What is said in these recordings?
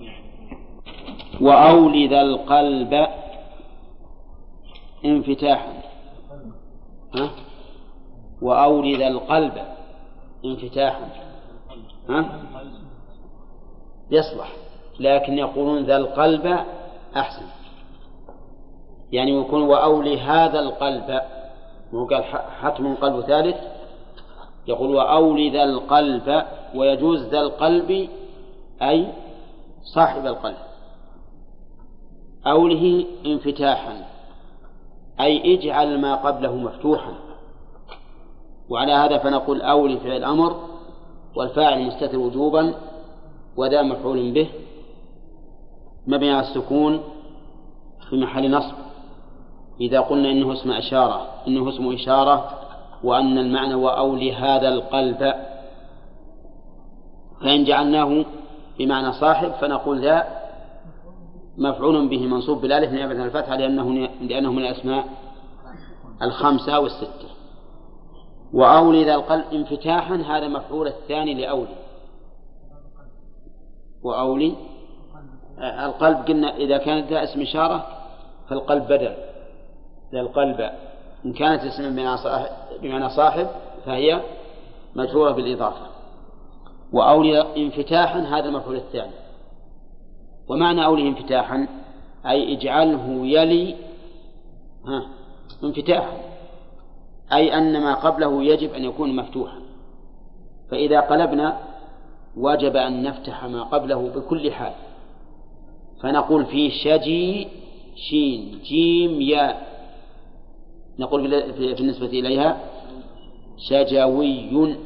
يعني. وأولد القلب انفتاحا. ها؟ وأولد القلب انفتاحا. ها؟ يصلح. لكن يقولون ذا القلب أحسن. يعني يكون وأولي هذا القلب. مو قال حتم قلب ثالث. يقول وأولي ذا القلب ويجوز ذا القلب أي صاحب القلب. أوله انفتاحا أي اجعل ما قبله مفتوحا. وعلى هذا فنقول أولي فعل الأمر والفاعل مستتر وجوبا وذا مفعول به. مبني على السكون في محل نصب. إذا قلنا إنه اسم إشارة إنه اسم إشارة وأن المعنى وأولي هذا القلب فإن جعلناه بمعنى صاحب فنقول ذا مفعول به منصوب بالالف نيابة عن الفتحة لأنه لأنه من الأسماء الخمسة والستة. وأولي ذا القلب انفتاحا هذا مفعول الثاني لأولي. وأولي القلب قلنا إذا كانت ذا اسم إشارة فالقلب بدل. للقلب إن كانت صاحب, بمعنى صاحب فهي مجرورة بالإضافة. وأولي انفتاحا هذا المفعول الثاني. ومعنى أولي انفتاحا أي اجعله يلي ها انفتاحا. أي أن ما قبله يجب أن يكون مفتوحا. فإذا قلبنا وجب أن نفتح ما قبله بكل حال. فنقول في شجي شين جيم ياء نقول بالنسبة إليها شجوي.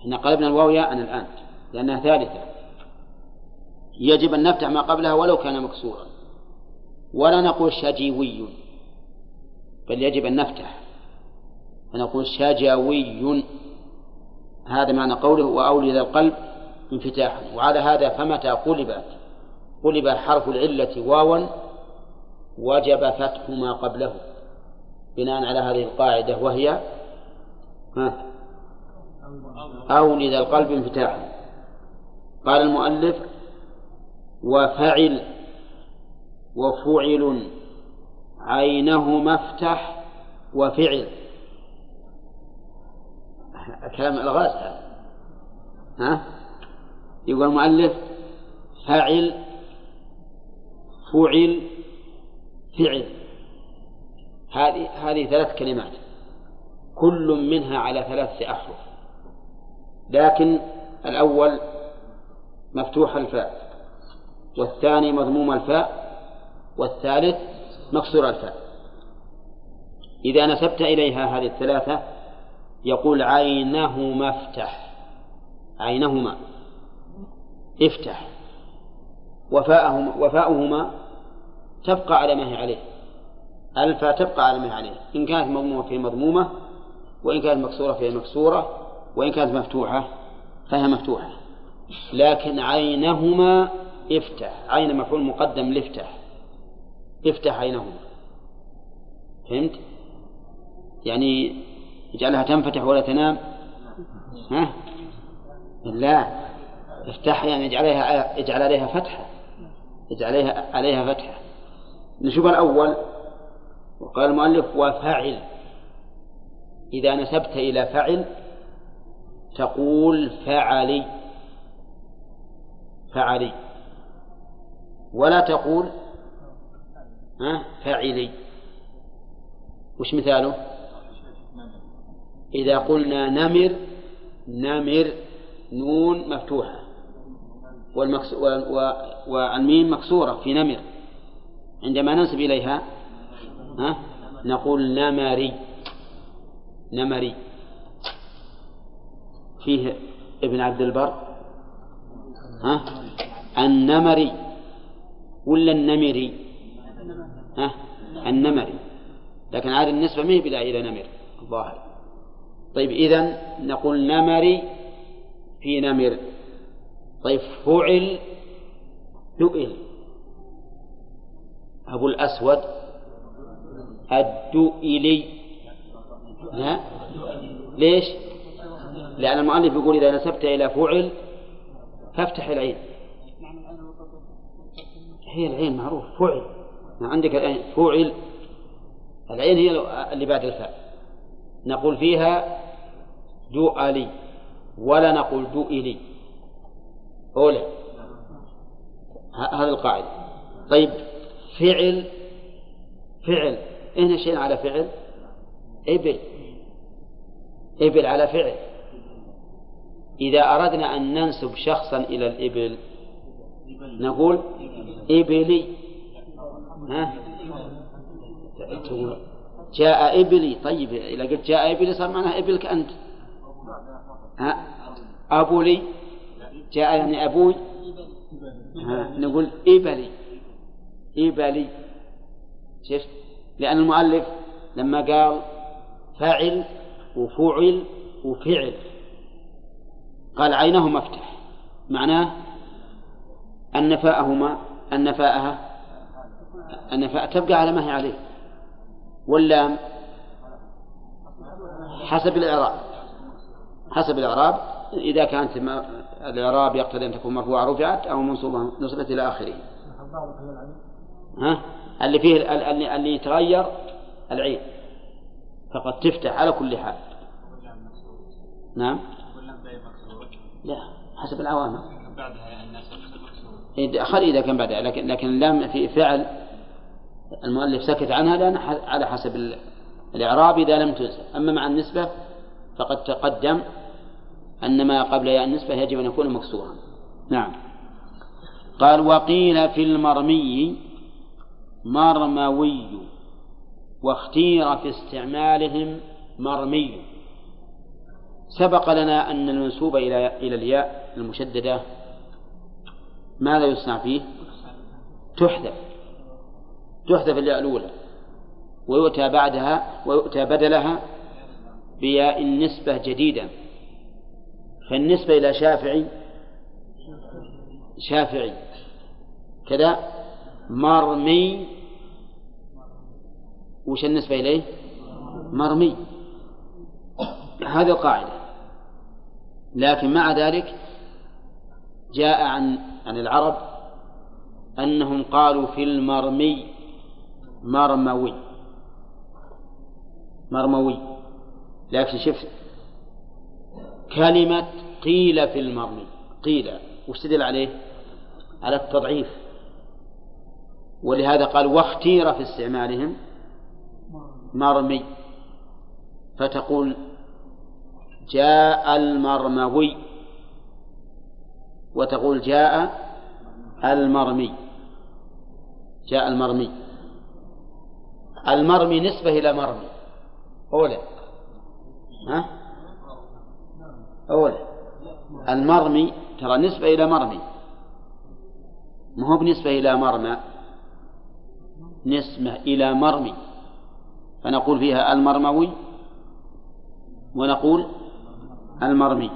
إحنا قلبنا الواو ياء الآن لأنها ثالثة. يجب أن نفتح ما قبلها ولو كان مكسورا. ولا نقول شجيوي بل يجب أن نفتح. فنقول شجوي. هذا معنى قوله وأولد القلب انفتاحا وعلى هذا فمتى قلبت؟ قلب حرف العلة واوا وجب فتح ما قبله. بناء على هذه القاعدة وهي ها؟ أولد القلب انفتاحا قال المؤلف وفعل وفعل عينه مفتح وفعل. كلام الغاز هذا. ها؟ يقول المؤلف فعل فعل فعل. هذه هذه ثلاث كلمات كل منها على ثلاثة أحرف. لكن الأول مفتوح الفاء والثاني مضموم الفاء والثالث مكسور الفاء. إذا نسبت إليها هذه الثلاثة يقول عينه مفتح عينهما افتح وفاءهما, وفاؤهما تبقى على ما هي عليه الفاء تبقى على ما هي عليه إن كانت مضمومة فهي مضمومة وإن كانت مكسورة فهي مكسورة وإن كانت مفتوحة فهي مفتوحة. لكن عينهما افتح عين مفعول مقدم لافتح. افتح عينهما. فهمت؟ يعني اجعلها تنفتح ولا تنام؟ ها؟ لا. افتح يعني اجعل عليها اجعل عليها فتحة. اجعل عليها عليها فتحة. نشوف الأول. وقال المؤلف وفعل. إذا نسبت إلى فعل تقول فعلي. فعلي. ولا تقول ها؟ فعلي. وش مثاله؟ إذا قلنا نمر نمر نون مفتوحة. والمكس... والميم مكسورة في نمر. عندما ننسب إليها ها؟ نقول نمري. نمري. فيه ابن عبد البر؟ ها؟ النمري. ولا النمري؟ ها؟ النمري. لكن عاد النسبة ما هي إلى نمر الظاهر. طيب إذا نقول نمري في نمر. طيب فعل دؤل أبو الأسود الدؤلي. لا ليش؟ لأن المؤلف يقول إذا نسبت إلى فعل فافتح العين. هي العين معروف فعل. ما عندك العين فعل. العين هي اللي بعد الفاء. نقول فيها دؤلي ولا نقول دؤلي أولى. هذه القاعدة. طيب فعل فعل. هنا شيء على فعل؟ إبل. إبل على فعل. إذا أردنا أن ننسب شخصا إلى الإبل نقول إبلي. ها؟ جاء إبلي. طيب إذا قلت جاء إبلي صار معناها إبلك أنت. ها؟ أبو لي جاء يعني أبوي. ها؟ نقول إبلي. إبلي. شفت؟ لأن المؤلف لما قال فعل وفعل وفعل. قال عينه مفتح معناه أن فاءهما أن فاءها أن فاء تبقى على ما هي عليه. واللام حسب الإعراب. حسب الإعراب. إذا كانت الإعراب يقتضي أن تكون مرفوعة رفعت أو منصوبة نصبت إلى آخره. ها؟ اللي فيه اللي, اللي يتغير العين. فقد تفتح على كل حال. نعم؟ لا حسب العوامل. خل إذا كان بعدها لكن لكن اللام في فعل المؤلف سكت عنها لأن على حسب الإعراب إذا لم تنسب. أما مع النسبة فقد تقدم أن ما قبل ياء النسبة يجب أن يكون مكسورا. نعم. قال وقيل في المرمي مرموي واختير في استعمالهم مرمي. سبق لنا أن المنسوب إلى إلى الياء المشددة ماذا يصنع فيه؟ تحذف. تحذف الياء الأولى. ويؤتى بعدها ويؤتى بدلها بياء النسبة جديدة. فالنسبة إلى شافعي شافعي. كذا مرمي. وش النسبة إليه؟ مرمي. هذه القاعدة. لكن مع ذلك جاء عن عن العرب أنهم قالوا في المرمي مرموي. مرموي. لكن شفت كلمة قيل في المرمي. قيل. وش تدل عليه؟ على التضعيف. ولهذا قال واختير في استعمالهم مرمي. فتقول جاء المرموي. وتقول جاء المرمي. جاء المرمي. المرمي نسبة إلى مرمي. أولى ها؟ أولى المرمي ترى نسبة إلى مرمي. ما هو بنسبة إلى مرمى؟ نسبة إلى مرمي. فنقول فيها المرموي ونقول المرمي.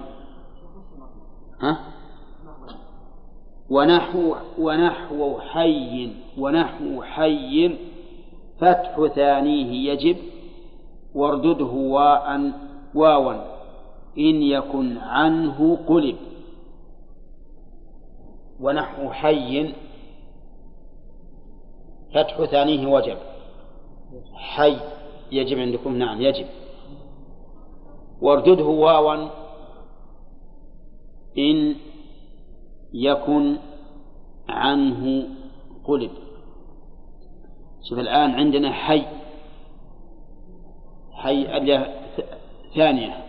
ها؟ ونحو ونحو حي ونحو حي فتح ثانية يجب واردده واء واوا. إن يكن عنه قلب. ونحو حي فتح ثانية وجب. حي يجب عندكم؟ نعم يجب. واردده واوا إن يكن عنه قلب. شوف الآن عندنا حي حي ألية ثانية.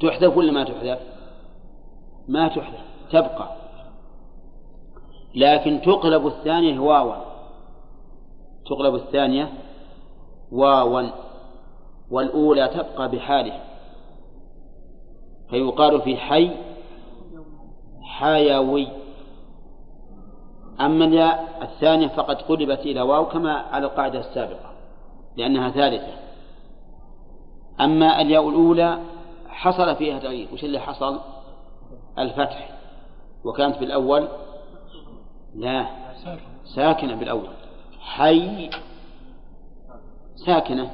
تحذف ولا ما تحذف؟ ما تحذف تبقى. لكن تقلب الثانية واوا. تقلب الثانية واوا. والأولى تبقى بحالها فيقال في حي حيوي. أما الياء الثانية فقد قلبت إلى واو كما على القاعدة السابقة لأنها ثالثة. أما الياء الأولى حصل فيها تغيير. وش اللي حصل؟ الفتح. وكانت بالأول؟ لا ساكنة بالأول. حي ساكنة.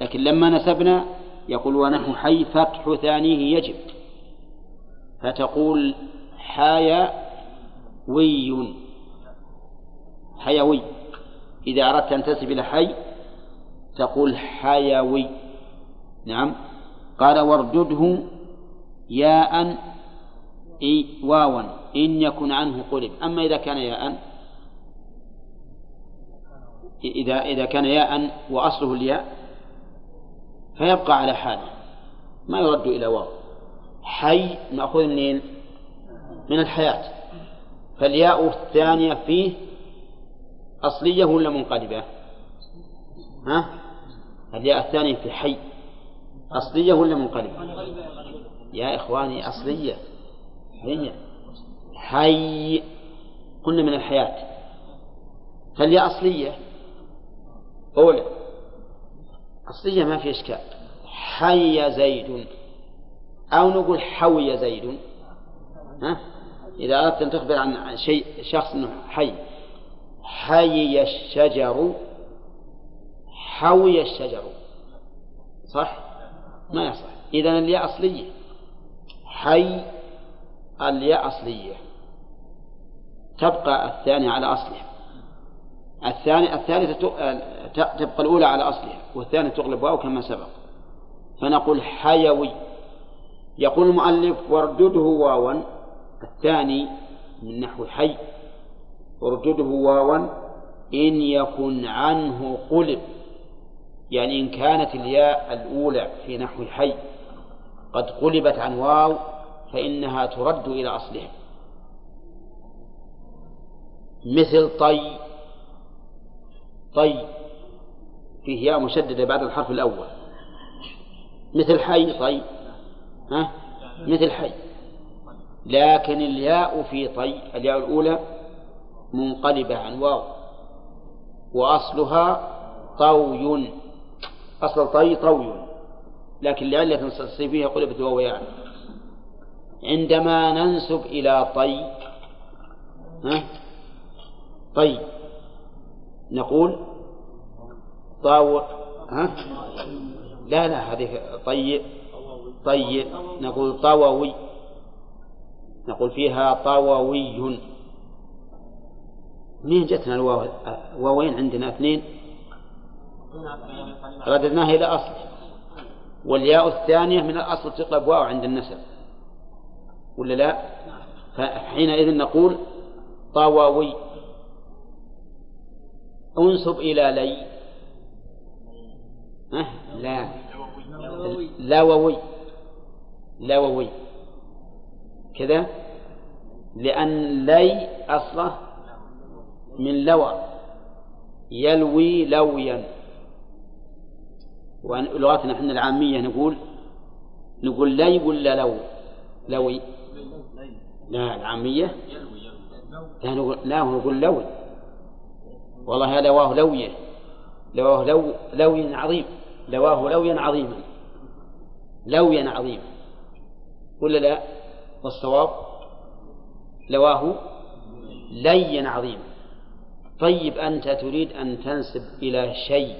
لكن لما نسبنا يقول ونحو حي فتح ثانية يجب. فتقول حيوي حيوي إذا أردت أن تنسب إلى حي تقول حيوي نعم. قال واردده ياء واوا. إن يكن عنه قلب. أما إذا كان ياء إذا إذا كان ياء وأصله الياء فيبقى على حاله. ما يرد إلى واو. حي مأخوذ منين؟ من الحياة. فالياء الثانية فيه أصلية ولا منقلبة؟ ها؟ الياء الثانية في حي. أصلية ولا منقلبة؟ يا إخواني أصلية. هي حي. قلنا من الحياة. فالياء أصلية. أولى. أصلية ما في إشكال. حي زيد. أو نقول حوي زيد. ها؟ إذا أردت أن تخبر عن شيء شخص أنه حي. حي الشجر. حوي الشجر. صح؟ ما يصح. إذا الياء أصلية. حي الياء أصلية. تبقى الثانية على أصلها. الثانية الثالثة تبقى الأولى على أصلها والثانية تغلب واو كما سبق. فنقول حيوي. يقول المؤلف واردده واوا الثاني من نحو حي. اردده واوا إن يكن عنه قلب. يعني إن كانت الياء الأولى في نحو حي قد قلبت عن واو فإنها ترد إلى أصلها. مثل طي. طي فيه ياء مشددة بعد الحرف الأول. مثل حي طي ها؟ مثل حي. لكن الياء في طي الياء الأولى منقلبة عن واو. وأصلها طوي. أصل طي طوي. لكن لعلة صيفية قلبت واو يعني. عندما ننسب إلى طي ها؟ طي نقول طاو ها؟ لا لا هذه طي طي نقول طووي نقول فيها طووي منين جتنا الواو؟ واوين عندنا اثنين؟ رددناها إلى أصل. والياء الثانية من الأصل تقلب واو عند النسب. ولا لا؟ فحينئذ نقول طواوي انسب إلى لي. أه؟ لا. لووي لووي كذا؟ لأن لي أصله من لوى يلوي لويا. ولغتنا إحنا العامية نقول نقول لي ولا لو؟ لوي. لا العامية؟ لا نقول لا نقول لوي. والله لواه لوية. لواه لو لوي عظيم. لواه لويا عظيما. لويا عظيما. ولا لا والصواب لواه ليا عظيما. طيب أنت تريد أن تنسب إلى شيء.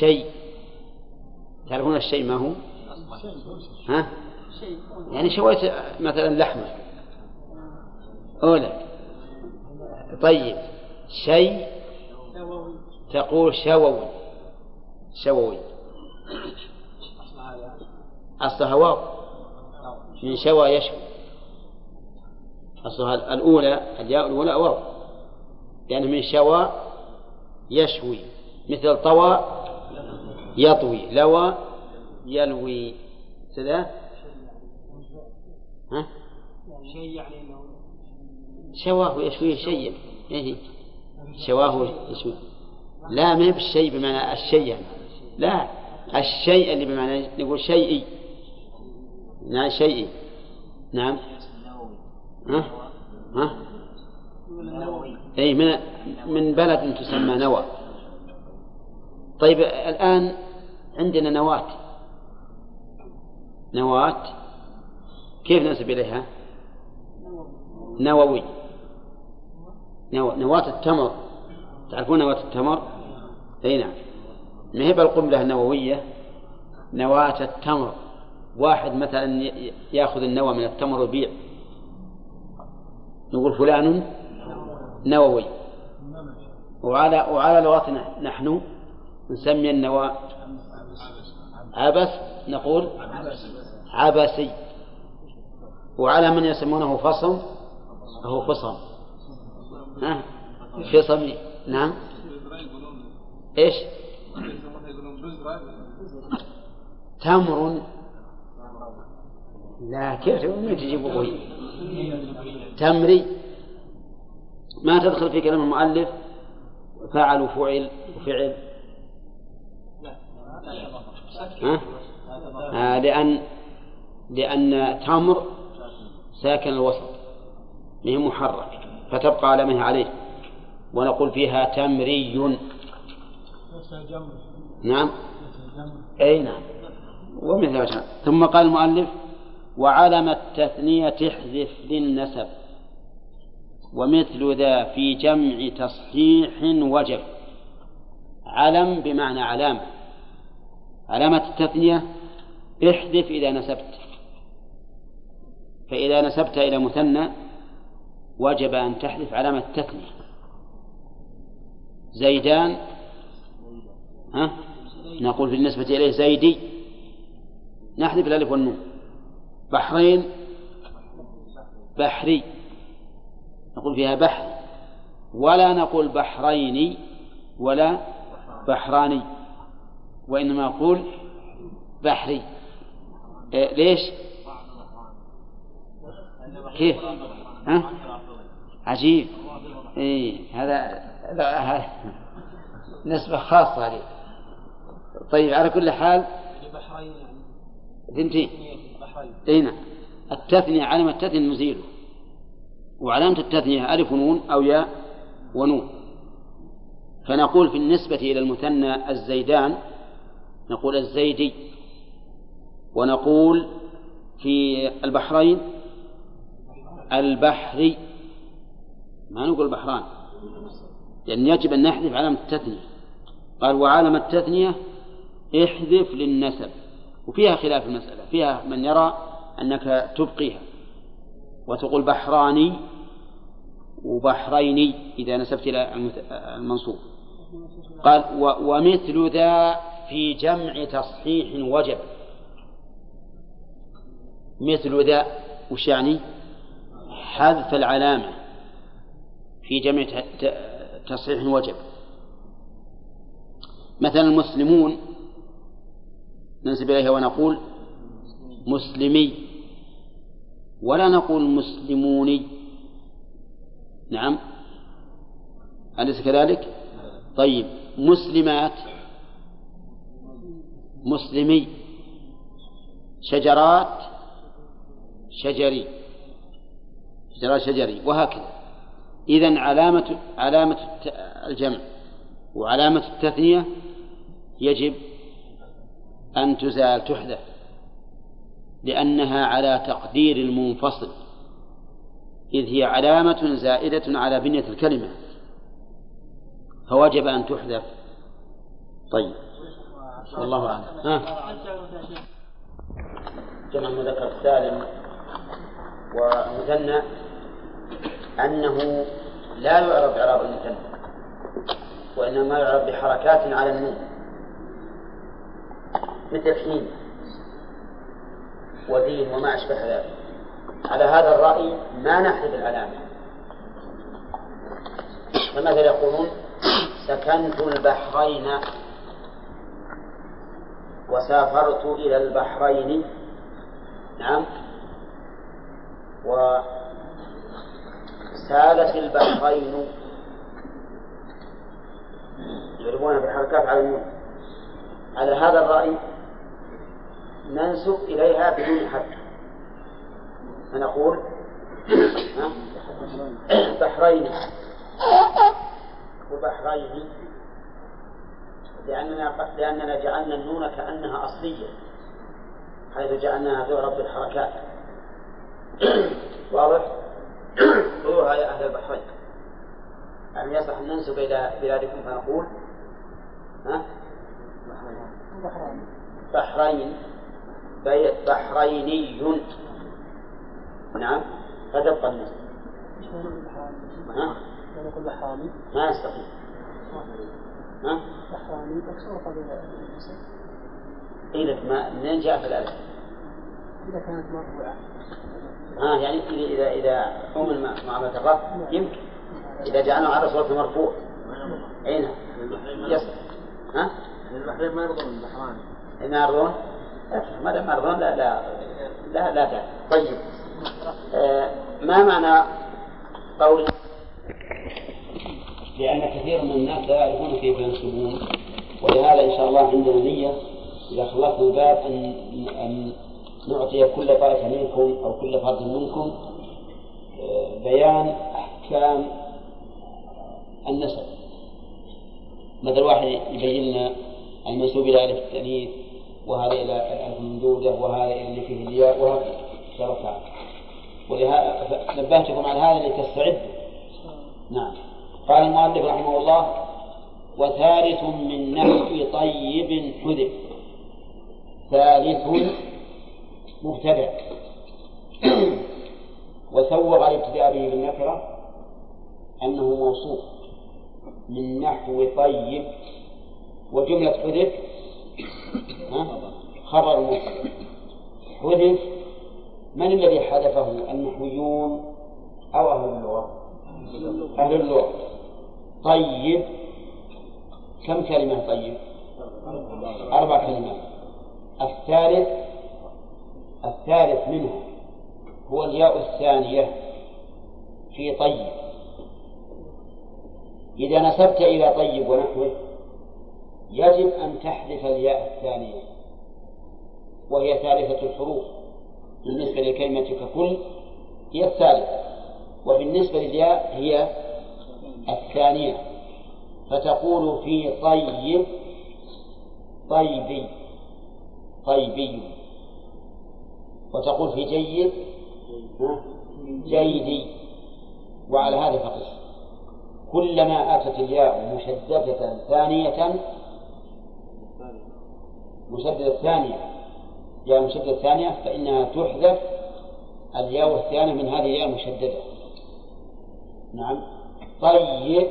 شيء. تعرفون الشيء ما هو؟ ها؟ يعني شويت مثلا لحمة. أولى طيب. شيء تقول شووي. شووي. أصلها واو. من شوى يشوي. أصلها الأولى الياء الأولى واو. يعني من شوى يشوي. مثل طوى يطوي. لوى يلوي. كذا ها؟ شيء يعني شواه يشويه شيء. إيه. شواه يشويه لا ما بالشيء بمعنى الشيء يعني. لا الشيء اللي بمعنى نقول شيئي. نعم شيئي. نعم. ها؟ ها؟ اي من من بلد تسمى نوى. طيب الآن عندنا نواة. نواة. كيف ننسب إليها؟ نووي. نواة التمر. تعرفون نواة التمر؟ أي نعم. ما هي بالقنبلة النووية؟ نواة التمر. واحد مثلا يأخذ النوى من التمر ويبيع. نقول فلان نووي. وعلى وعلى لغتنا نحن نسمي النوى عبس نقول عبسي. وعلى من يسمونه فصم فهو فصم. ها؟ فصمي. نعم. إيش؟ تمر. لا كيف؟ من تجيب أبوي تمري. ما تدخل في كلام المؤلف؟ فعل وفعل وفعل ها؟ آه لأن لأن تمر ساكن الوسط هي محرك فتبقى على عليه. ونقول فيها تمري. نعم. أي نعم. ومثل ثم قال المؤلف وعلم التثنية تحذف للنسب ومثل ذا في جمع تصحيح وجب. علم بمعنى علامة علامة التثنية احذف إذا نسبت. فإذا نسبت إلى مثنى وجب أن تحذف علامة التثنية. زيدان ها؟ نقول بالنسبة إليه زيدي. نحذف الألف والنون. بحرين. بحري. نقول فيها بحر. ولا نقول بحرين ولا بحراني. وإنما نقول بحري. إيه ليش؟ كيف؟ ها؟ عجيب. إيه هذا هذا نسبة خاصة هذه طيب على كل حال. ثنتين. اي نعم. التثنية علامة التثنية نزيله وعلامة التثنية ألف ونون أو ياء ونون. فنقول في النسبة إلى المثنى الزيدان نقول الزيدي. ونقول في البحرين البحري. ما نقول بحران؟ لأن يجب أن نحذف علامة التثنية. قال وعلامة التثنية احذف للنسب. وفيها خلاف المسألة. فيها من يرى أنك تبقيها. وتقول بحراني وبحريني إذا نسبت إلى المنصوب. قال ومثل ذا في جمع تصحيح وجب. مثل ذا وش يعني؟ حذف العلامة في جمع تصحيح وجب. مثلا المسلمون ننسب إليها ونقول مسلمي. ولا نقول مسلموني. نعم. أليس كذلك؟ طيب. مسلمات. مسلمي. شجرات. شجري. شجرات شجري. وهكذا. إذا علامة علامة الجمع. وعلامة التثنية يجب أن تزال تحذف لأنها على تقدير المنفصل إذ هي علامة زائدة على بنية الكلمة فوجب أن تحذف. طيب. والله أعلم. ها؟ جمع مذكر سالم ومثنى أنه لا يعرف إعراب المثنى وإنما يعرف بحركات على النون. مثل حين ودين وما أشبه ذلك. على هذا الرأي ما نحذف العلامة فمثلا يقولون سكنت البحرين وسافرت إلى البحرين. نعم. وسالت البحرين. يضربونها بالحركات على النون. على هذا الرأي ننسب إليها بدون حد. فنقول بحرين. وبحرين لأننا لأننا جعلنا النون كأنها أصلية حيث جعلناها تعرف بالحركات واضح؟ قولوها يا أهل البحرين. يعني يصح أن ننسب إلى بلادكم فنقول ها؟ بحرين. بحريني. نعم. فتبقى بحراني ما يستقيم ها؟ بحراني مكسور قبل النسب إذا ما منين جاء في الألف؟ إذا كانت مرفوعة. ها يعني إذا إذا إذا عمل معاملة الرفع يمكن. إذا جعلنا على صورة مرفوع. أي نعم. يصح ها؟ البحرين ما يرضون البحراني ما يرضون؟ ما دام لا لا. لا لا طيب. آه ما معنى قول؟ لأن كثير من الناس لا يعرفون كيف ينسبون ولهذا إن شاء الله عندنا نية إذا خلصنا الباب أن أن نعطي كل طائفة منكم أو كل فرد منكم آه، بيان أحكام النسب. مثل واحد يبين لنا المنسوب إلى ألف التأنيث وهذا إلى الممدودة وهذا إلى اللي فيه الياء وهكذا إن شاء الله تعالى ولهذا نبهتكم على هذا لتستعدوا نعم. قال المؤلف رحمه الله وثالث من نحو طيب حذف. ثالث مبتدع. وسوغ الابتداء به بالنكرة أنه موصوف. من نحو طيب. وجملة حذف خبر حذف من الذي حذفه؟ النحويون أو أهل اللغة؟ أهل اللغة. طيب. كم كلمة طيب؟ أربع كلمات. الثالث الثالث منها هو الياء الثانية في طيب. إذا نسبت إلى طيب ونحوه يجب أن تحذف الياء الثانية وهي ثالثة الحروف. بالنسبة للكلمة ككل هي الثالثة وبالنسبة للياء هي الثانية. فتقول في طيب طيبي طيبي. وتقول في جيد جيدي. وعلى هذا فقس. كلما أتت الياء مشددة ثانية مشددة ثانية ياء مشددة ثانية فإنها تحذف الياء الثانية من هذه الياء المشددة. نعم. طيب.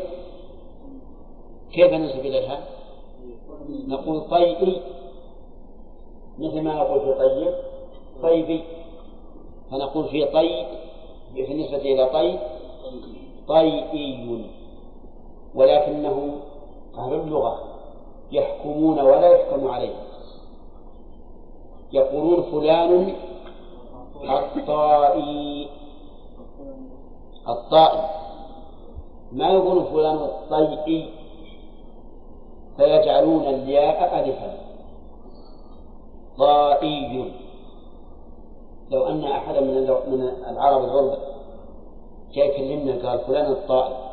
كيف ننسب إليها؟ نقول طيئي مثل ما نقول في طيب. طيبي فنقول في طي بالنسبة إلى طي طيئي ولكنه أهل اللغة يحكمون ولا يحكم عليه يقولون فلان الطائي. الطائي. ما يقولون فلان الطيئي؟ فيجعلون الياء ألفا. طائي. لو أن أحدا من من العرب الغرب جاء يكلمنا قال فلان الطائي.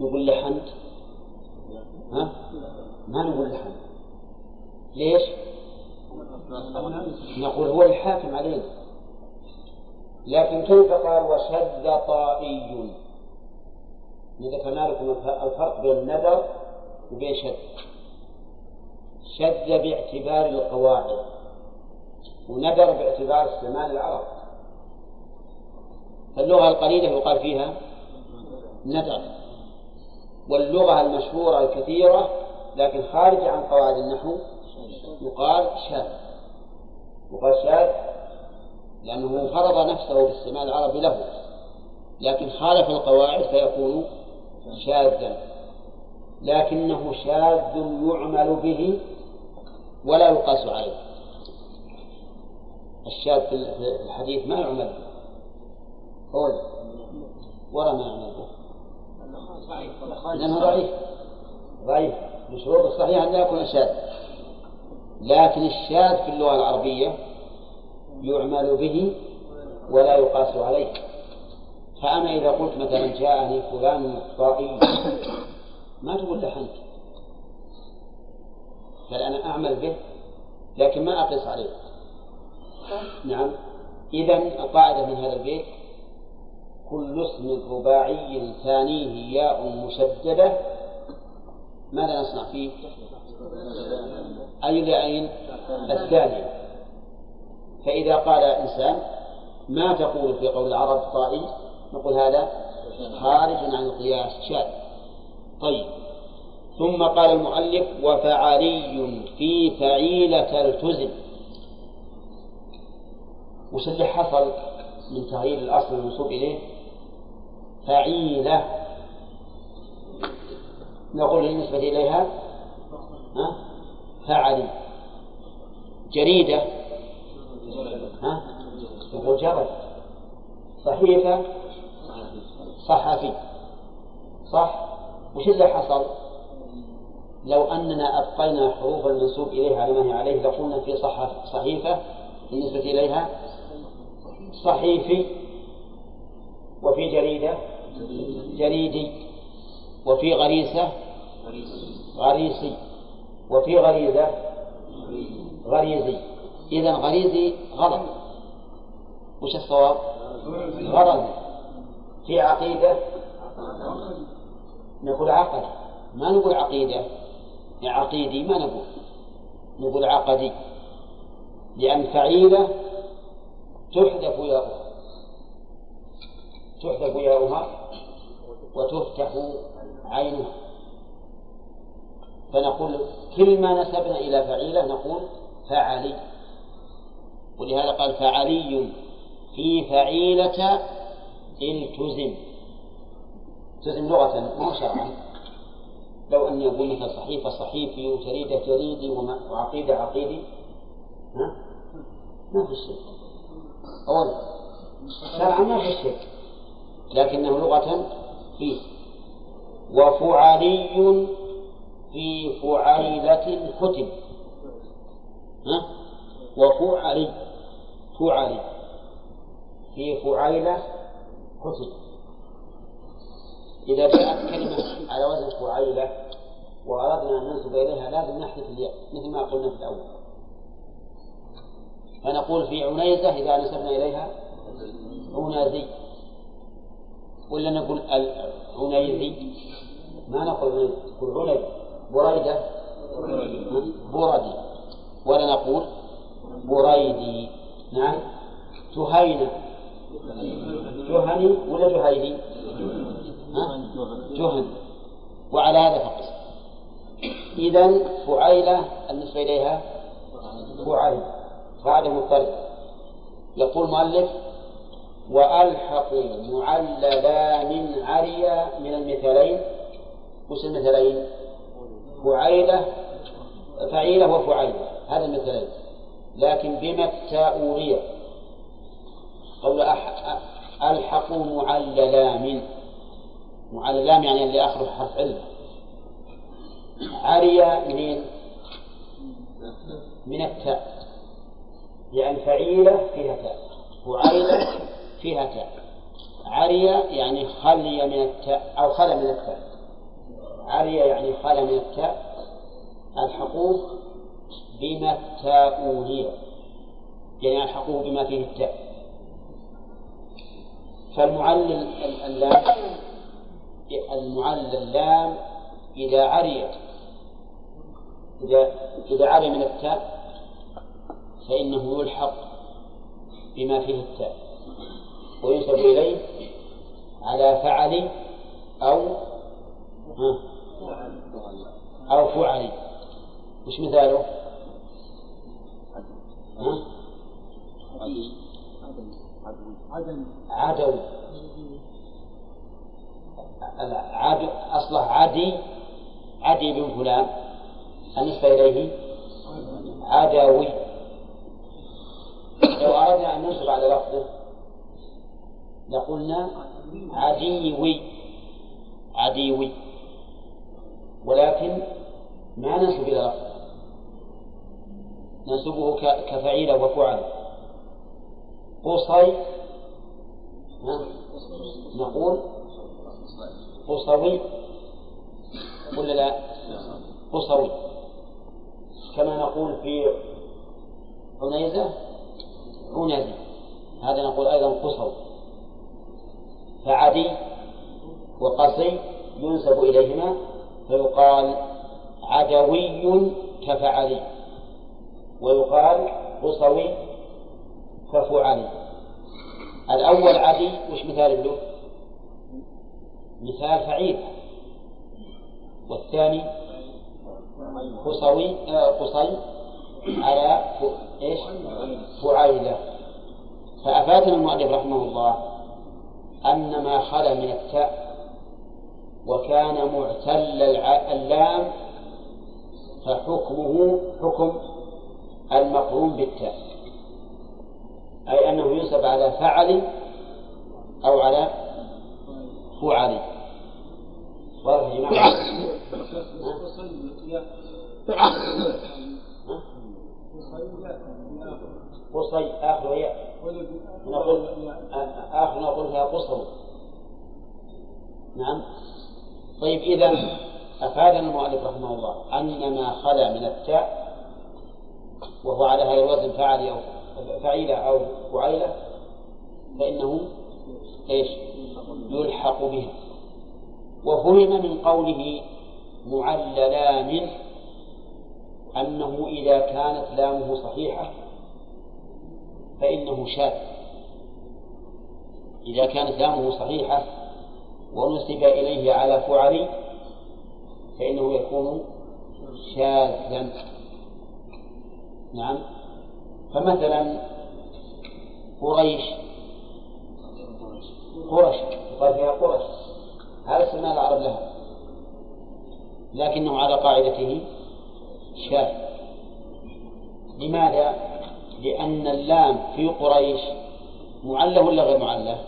نقول لحنت ها؟ ما نقول لحنت ليش؟ نقول هو الحاكم علينا. لكن كيف قال وشد طائي؟ ذكرنا لكم الفرق بين النذر وبين شد شد باعتبار القواعد ونذر باعتبار استعمال العرب. فاللغة القليلة يقال فيها نذر. واللغة المشهورة الكثيرة لكن خارجة عن قواعد النحو يقال شاذ يقال شاذ لأنه فرض نفسه باستعمال العربي له. لكن خالف القواعد فيكون شاذا. لكنه شاذ يعمل به ولا يقاس عليه. الشاذ في الحديث ما يعمل به. قول ولا ما يعمل به. لأنه ضعيف. ضعيف. من شروط الصحيح أن لا يكون شاذ. لكن الشاذ في اللغة العربية يعمل به ولا يقاس عليه. فأنا إذا قلت مثلا جاءني فلان طائي ما تقول لحنت بل أنا أعمل به؟ لكن ما أقيس عليه. نعم. إذا القاعدة من هذا البيت كل اسم رباعي ثانية ياء مشددة ماذا نصنع فيه؟ أي لعين الثانية فإذا قال إنسان ما تقول في قول العرب طائي؟ نقول هذا خارج عن القياس شاذ. طيب. ثم قال المؤلف وفعلي في فعيلة التزم وش اللي حصل من تغيير الأصل المنصوب إليه؟ فعيلة. نقول بالنسبة إليها ها؟ فعلي جريدة. ها؟ جرد صحيفة. صحفي. صح؟ وش اللي حصل؟ لو أننا أبقينا حروف المنسوب إليها على ما هي عليه لقلنا في صحف صحيفة. بالنسبة إليها. صحيفي. وفي جريدة. جريدي. وفي غريسة. غريسي. وفي غريزة. غريزي. إذا غريزي غلط وش الصواب؟ غرض في عقيدة. نقول عقد. ما نقول عقيدة. عقيدي ما نقول. نقول عقدي. لأن فعيلة تحذف ياؤها. تحذف ياؤها وتفتح عينها. فنقول كل ما نسبنا إلى فعيلة نقول فعلي. ولهذا قال فعلي في فعيلة التزم. التزم لغة مو شرعا. لو أني أقول مثلا صحيفة صحيفي وجريدة جريدي وعقيدة عقيدي ها؟ ما في شيء أولا شرعا ما في شيء لكنه لغة فيه. وفعلي في فعيلة كتب ها؟ وفعلي فعلي في فعيلة كتب إذا جاءت كلمة على وزن فعيلة وأردنا أن ننسب إليها لازم نحذف الياء مثل ما قلنا في الأول. فنقول في عنيزة إذا نسبنا إليها عنازي ولا نقول العنيزي؟ ما نقول عنيزي نقول عنيزي. بريدة. بردي ولا نقول بريدي. نعم. جهينة جهني ولا جهيني ها؟ جهن وعلى هذا فقط. إذا فعيلة النسبة إليها فعيل. قاعدة مضطردة يقول مؤلف وألحق معللا من عريا من المثالين. وش المثلين؟ فعيلة فعيلة وفعيلة. هذا المثلين لكن بما التاء قول ألحقوا معللا معللام. يعني اللي آخره حرف علة عريا منين؟ من التاء. يعني فعيلة فيها تاء. فعيلة فيها تاء. عريا يعني خلي من التاء أو خلى من التاء. عريا يعني خلى من التاء الحقوق بما التاء هي يعني الحقوه بما فيه التاء. فالمعلل اللام المعلل اللام إذا عري إذا إذا عري من التاء فإنه يلحق بما فيه التاء. وينسب إليه على فعل أو أو فعل وش مثاله؟ عدو. عدو أصله عدي. عدي بن فلان. النسبة إليه. عدوي. لو أردنا أن ننصب على لفظه لقلنا عديوي. عديوي. ولكن ما ننسب إلى لفظه ننسبه كفعيلة وفعل قصي نقول قصوي ولا لا؟ قصوي. كما نقول في عنيزة عنزي. هذا نقول أيضا قصوي. فعدي وقصي ينسب إليهما فيقال عدوي كفعلي ويقال قصوي ففعل الأول عدي وش مثال له؟ مثال فعيل والثاني قصوي آه، قصي على إيش؟ فعيلة فأفادنا المؤلف رحمه الله أن ما خلا من التاء وكان معتل اللام فحكمه حكم المقرون بالتاء. أي أنه ينسب على فعل أو على فعل. واضح يا جماعة؟ قصي آخر ياء نقول آخر نقول فيها قصر نعم. طيب إذا أفادنا المؤلف رحمه الله أن ما خلا من التاء وهو على هذا الوزن فعل أو فعيلة أو فعيلة فإنه إيش؟ يلحق بها وفهم من قوله معللان أنه إذا كانت لامه صحيحة فإنه شاذ إذا كانت لامه صحيحة ونسب إليه على فعل فإنه يكون شاذا. نعم. فمثلا قريش. قرش يقال فيها قرش هذا اسم العرب لها. لكنه على قاعدته شاذ. لماذا؟ لأن اللام في قريش معلة ولا غير معلة؟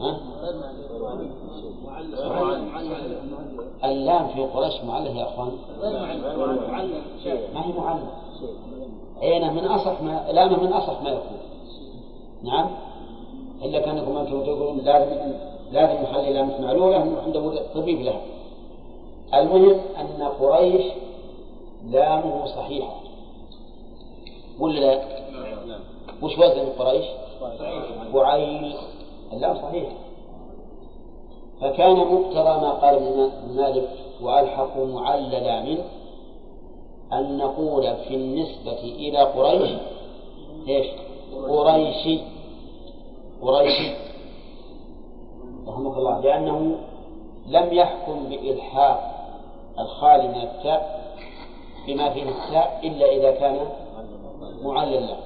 ها؟ اللام في قريش معلة يا أخوان؟ ما هي معلة عينه من أصح ما لامه من أصح ما يكون نعم. إلا كأنكم أنتم تقولون لازم لازم نخلي لامة معلولة عنده طبيب لها المهم أن قريش لامه صحيحة. ولا لا؟ وش وزن قريش؟ وعيل. اللام صحيح. فكان مقتضى ما قال ابن مالك وألحق معللا منه أن نقول في النسبة إلى قريش إيش؟ قريشي قريشي رحمك الله. لأنه لم يحكم بإلحاق الخالي من التاء بما فيه التاء إلا إذا كان معللا.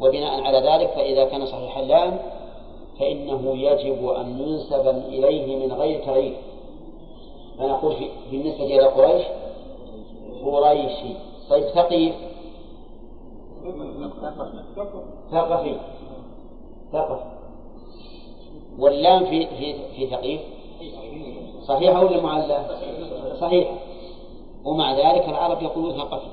وبناء على ذلك فإذا كان صحيح اللام فإنه يجب أن ينسب إليه من غير تغيير. فنقول في بالنسبة إلى قريش قريشي طيب ثقيف ثقفي. ثقفي. واللام في في في ثقيف صحيحة ولا معلة؟ صحيحة. ومع ذلك العرب يقولون ثقفي.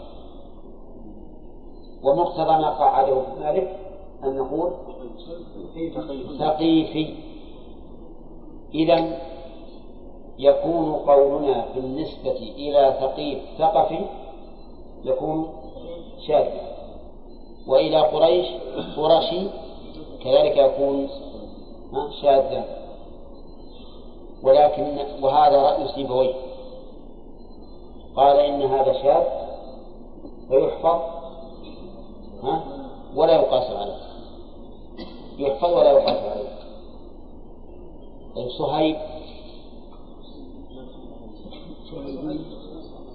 ومقتضى ما قعده مالك أن نقول ثقيفي. إذا يكون قولنا بالنسبة إلى ثقيف ثقفي يكون شاذا وإلى قريش قرشي كذلك يكون شاذا. ولكن وهذا رأي سيبويه قال إن هذا شاذ ويحفظ ها؟ ولا يقاس عليه. يحفظ ولا يقاس عليه طيب صهيب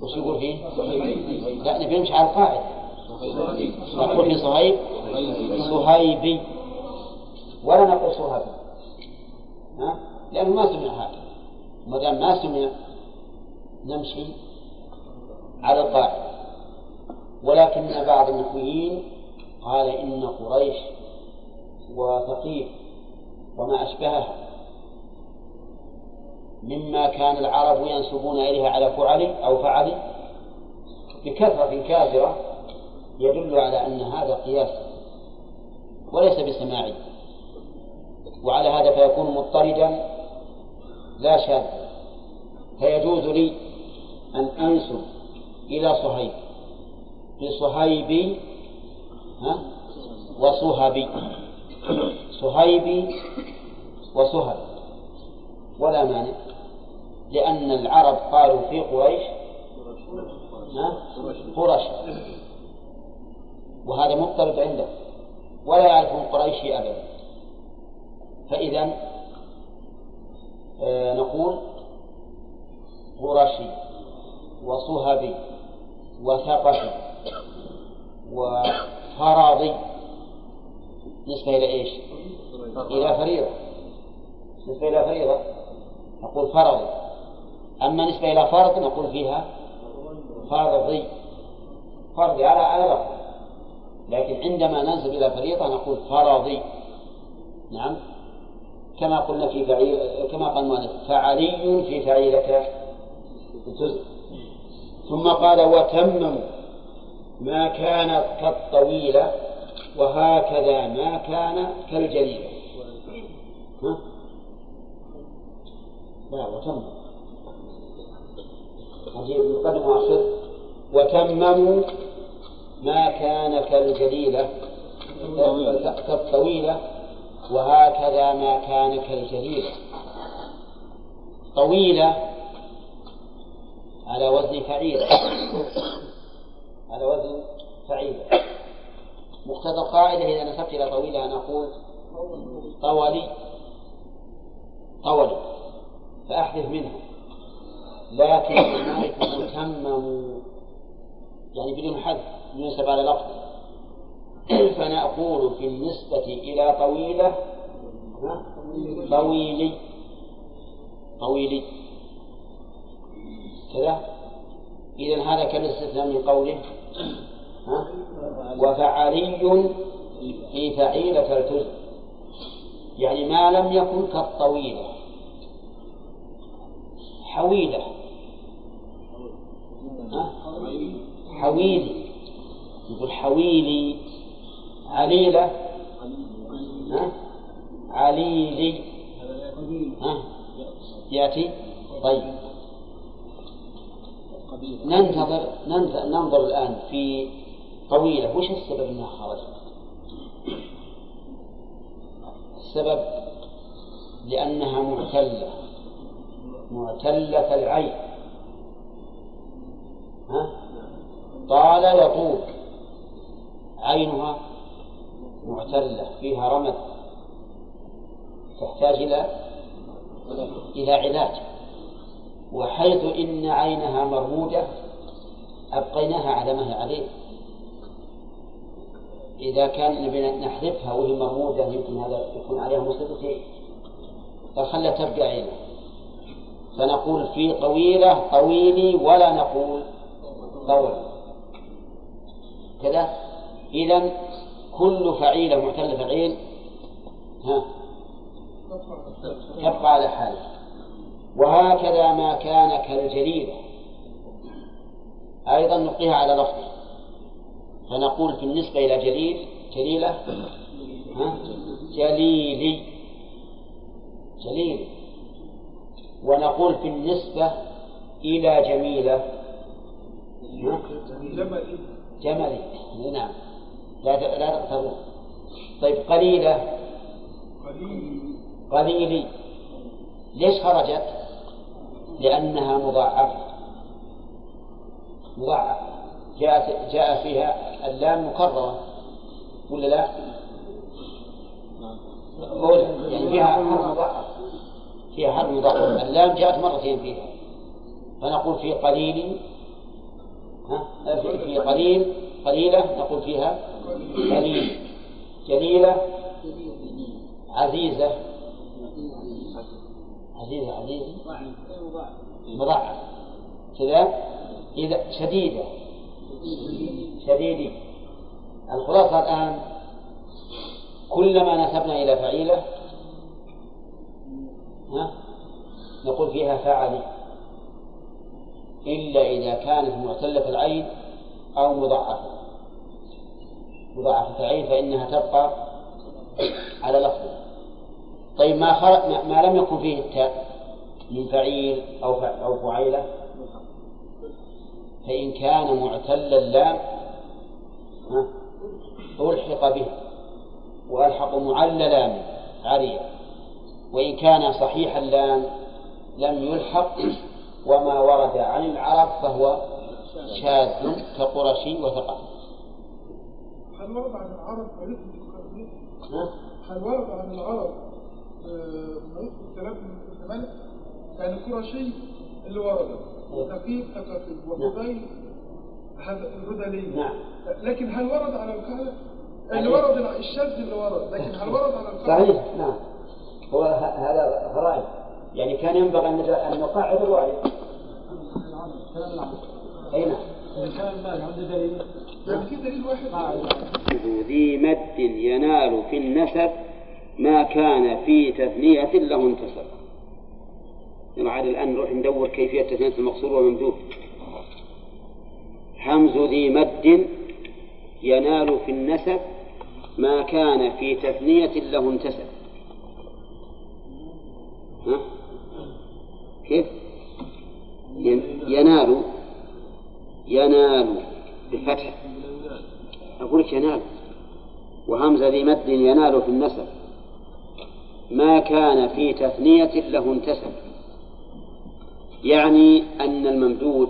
وش يقول فيه؟ لا نبي نمشي على القاعدة. نقول في صهيب صهيبي ولا نقول صهيبي ها؟ لأنه ما سمع هذا. ما دام ما سمع نمشي على القاعدة. ولكن بعض النحويين قال إن قريش وثقيف وما أشبهها مما كان العرب ينسبون إليها على فعل أو فعل بكثرة كافرة يدل على أن هذا قياس وليس بسماعي. وعلى هذا فيكون مضطردا لا شاذ. فيجوز لي أن أنسب إلى صهيب. بصهيبي ها؟ وصهبي. صهيبي وصهب ولا مانع. لأن العرب قالوا في قريش قرش وهذا مضطرب عنده. ولا يعرفهم قريشي أبدا. فإذا آه نقول قرشي وصهبي وثقفي وفراضي نسبة إلى إيش؟ إلى فريضة. نسبة إلى فريضة نقول فرضي أما نسبة إلى فرض نقول فيها فرضي فرضي على على لفظ لكن عندما ننسب إلى فريضة نقول فرضي نعم؟ كما قلنا في فعيل كما قال المؤلف فعلي في فعيلة الجزء ثم قال وتمموا ما كانت كالطويلة وهكذا ما كان كالجليلة ها؟ لا وتم. عجيب. مقدم وآخر وتمموا ما كان كالجليلة كالطويلة. وهكذا ما كان كالجليلة طويلة على وزن فعيلة. على وزن فعيلة. مقتضى القاعدة إذا نسبت إلى طويلة نقول طولي طولي فأحذف منها. لكن مالك متمم. يعني بدون حذف ينسب على لفظ. فنقول في النسبة إلى طويلة طويلي. طويلي. كذا. إذا هذا كالاستثناء من قوله؟ وفعلي في فعيلة التزم يعني ما لم يكن كالطويلة. حويلة؟ حويلي. يقول حويلي. عليلة؟ عليلي؟ يأتي؟ طيب. ننتظر ننظر الآن في طويلة. وش السبب أنها خرجت؟ السبب لأنها معتلة. معتلة العين. ها؟ طال يطول عينها معتلة. فيها رمد. تحتاج إلى إلى علاج. وحيث إن عينها مرمودة أبقيناها على ما هي عليه. إذا كان نبي نحذفها وهي مرمودة يمكن هذا يكون عليها مصيبتين فخلى تبقى عينه فنقول في طويلة طويلي ولا نقول طول. كذا. إذا كل فعيلة معتلة فعيل ها تبقى على حاله وهكذا ما كان كالجليلة أيضا نلقيها على لفظه فنقول في النسبة إلى جليل جليلة؟ جليلي جليل. ونقول في النسبة إلى جميلة. جملي. جملي نعم. لا لا تقترون طيب قليلة. قليلي ليش خرجت؟ لأنها مضاعفة. مضاعفة. جاء جاء فيها اللام مكررة ولا لا؟ أولى يعني فيها حرف مضاعف. فيها حرف مضاعف. اللام جاءت مرتين فيها. فنقول في قليل ها؟ في قليل قليلة نقول فيها قليل جليلة عزيزة. عزيزة عزيزة. مضاعف. كذا إذا شديدة. شديدي الخلاصة الآن كلما نسبنا إلى فعيلة ها نقول فيها فاعلي إلا إذا كانت معتلة العين أو مضاعفة. مضاعفة العين فإنها تبقى على لفظه طيب ما ما لم يكن فيه التاء من فعيل أو أو فعيلة؟ فإن كان معتل اللام ألحق به وألحق معل لام عريا وإن كان صحيح اللام لم يلحق وما ورد عن العرب فهو شاذ كقرشي وثقافي هل ورد عن العرب هل ورد عن العرب آه، كلام ابن مالك يعني القرشي اللي ورد نعم. لكن هل ورد على الكعبة؟ اللي يعني- ورد الشاذ اللي ورد لكن هل ورد على الكعبة؟ صحيح نعم. هو هذا غرائب. يعني كان ينبغي أن أن نقاعد العام أي نعم. يعني في دليل واحد؟ ذي مد ينال في النسب ما كان في تثنية له انتسب يلا عاد الآن نروح ندور كيفية تثنية المقصور والممدود همز ذي مد ينال في النسب ما كان في تثنية له انتسب. ها؟ كيف؟ ين- ينال ينال بالفتح. أقول لك ينال. وهمزة ذي مد ينال في النسب ما كان في تثنية له انتسب. يعني أن الممدود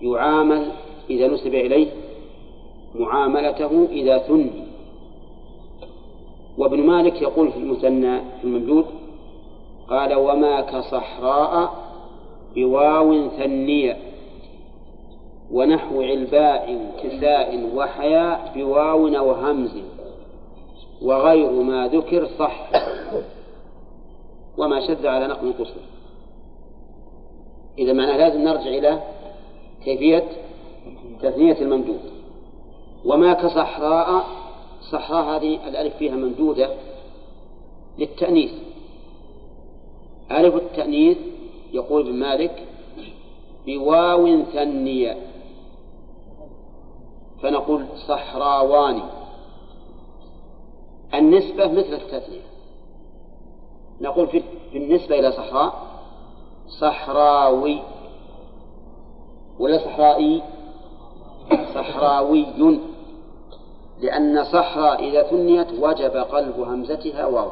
يعامل إذا نسب إليه معاملته إذا ثني وابن مالك يقول في المثنى في الممدود قال وما كصحراء بواو ثنية ونحو علباء كساء وحياء بواو أو همز وغير ما ذكر صح. وما شذ على نقل قصر إذا معناه لازم نرجع إلى كيفية تثنية الممدود وما كصحراء صحراء هذه الألف فيها ممدودة للتأنيث. ألف التأنيث يقول ابن مالك بواو ثنية. فنقول صحراوان. النسبة مثل التثنية. نقول في بالنسبة إلى صحراء صحراوي. ولا صحرائي؟ صحراوي. لأن صحراء إذا ثنيت وجب قلب همزتها واو.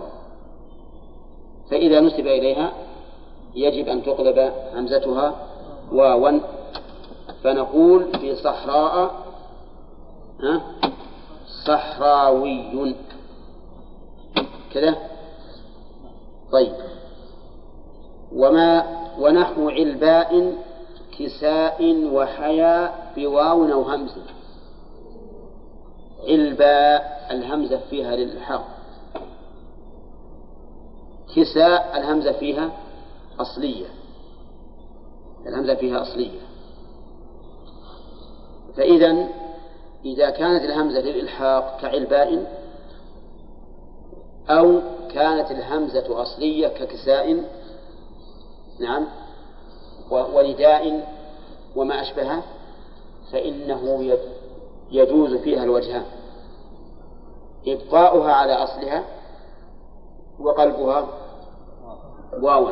فإذا نسب إليها يجب أن تقلب همزتها واوا. فنقول في صحراء صحراوي. كذا؟ طيب. وما ونحو علباء كساء وحياء بواو أو همز علباء الهمزة فيها للحق كساء الهمزة فيها أصلية. الهمزة فيها أصلية. فإذا إذا كانت الهمزة للإلحاق كعلباء أو كانت الهمزة أصلية ككساء نعم. ونداء وما أشبهه فإنه يجوز فيها الوجهان إبقاؤها على أصلها وقلبها واوا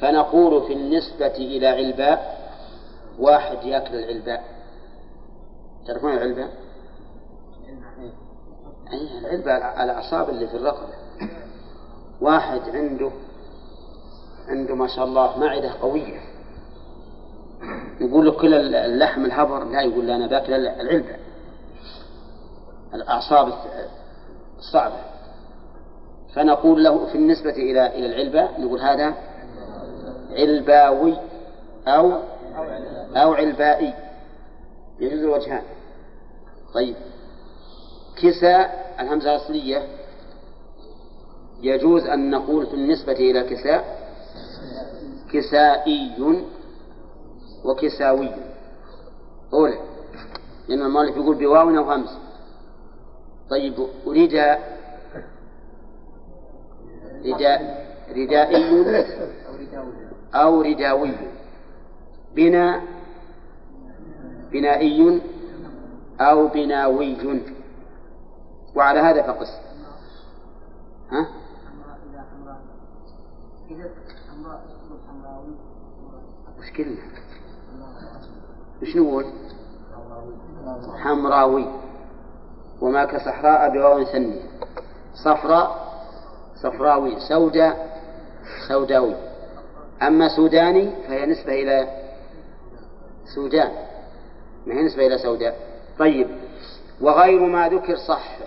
فنقول في النسبة إلى علباء واحد يأكل العلباء. تعرفون العلباء؟ أي العلبة الأعصاب اللي في الرقبة. واحد عنده عنده ما شاء الله معدة قوية. يقول له كل اللحم الهبر لا يقول أنا باكل العلبة. الأعصاب الصعبة فنقول له في النسبة إلى إلى العلبة نقول هذا علباوي أو أو علبائي. يجوز الوجهان. طيب. كساء الهمزة الأصلية. يجوز أن نقول في النسبة إلى كساء. كسائي وكساوي. أولى لأن المؤلف يقول بواو أو همز. طيب رداء رداء ردائي أو رداوي. بناء بنائي أو بناوي. وعلى هذا فقس. ها؟ وش كلمة؟ وش نقول؟ حمراوي. وما كصحراء بواو ثنية صفراء صفراوي سوداء سوداوي. أما سوداني فهي نسبة إلى سودان ما هي نسبة إلى سوداء. طيب. وغير ما ذكر صح.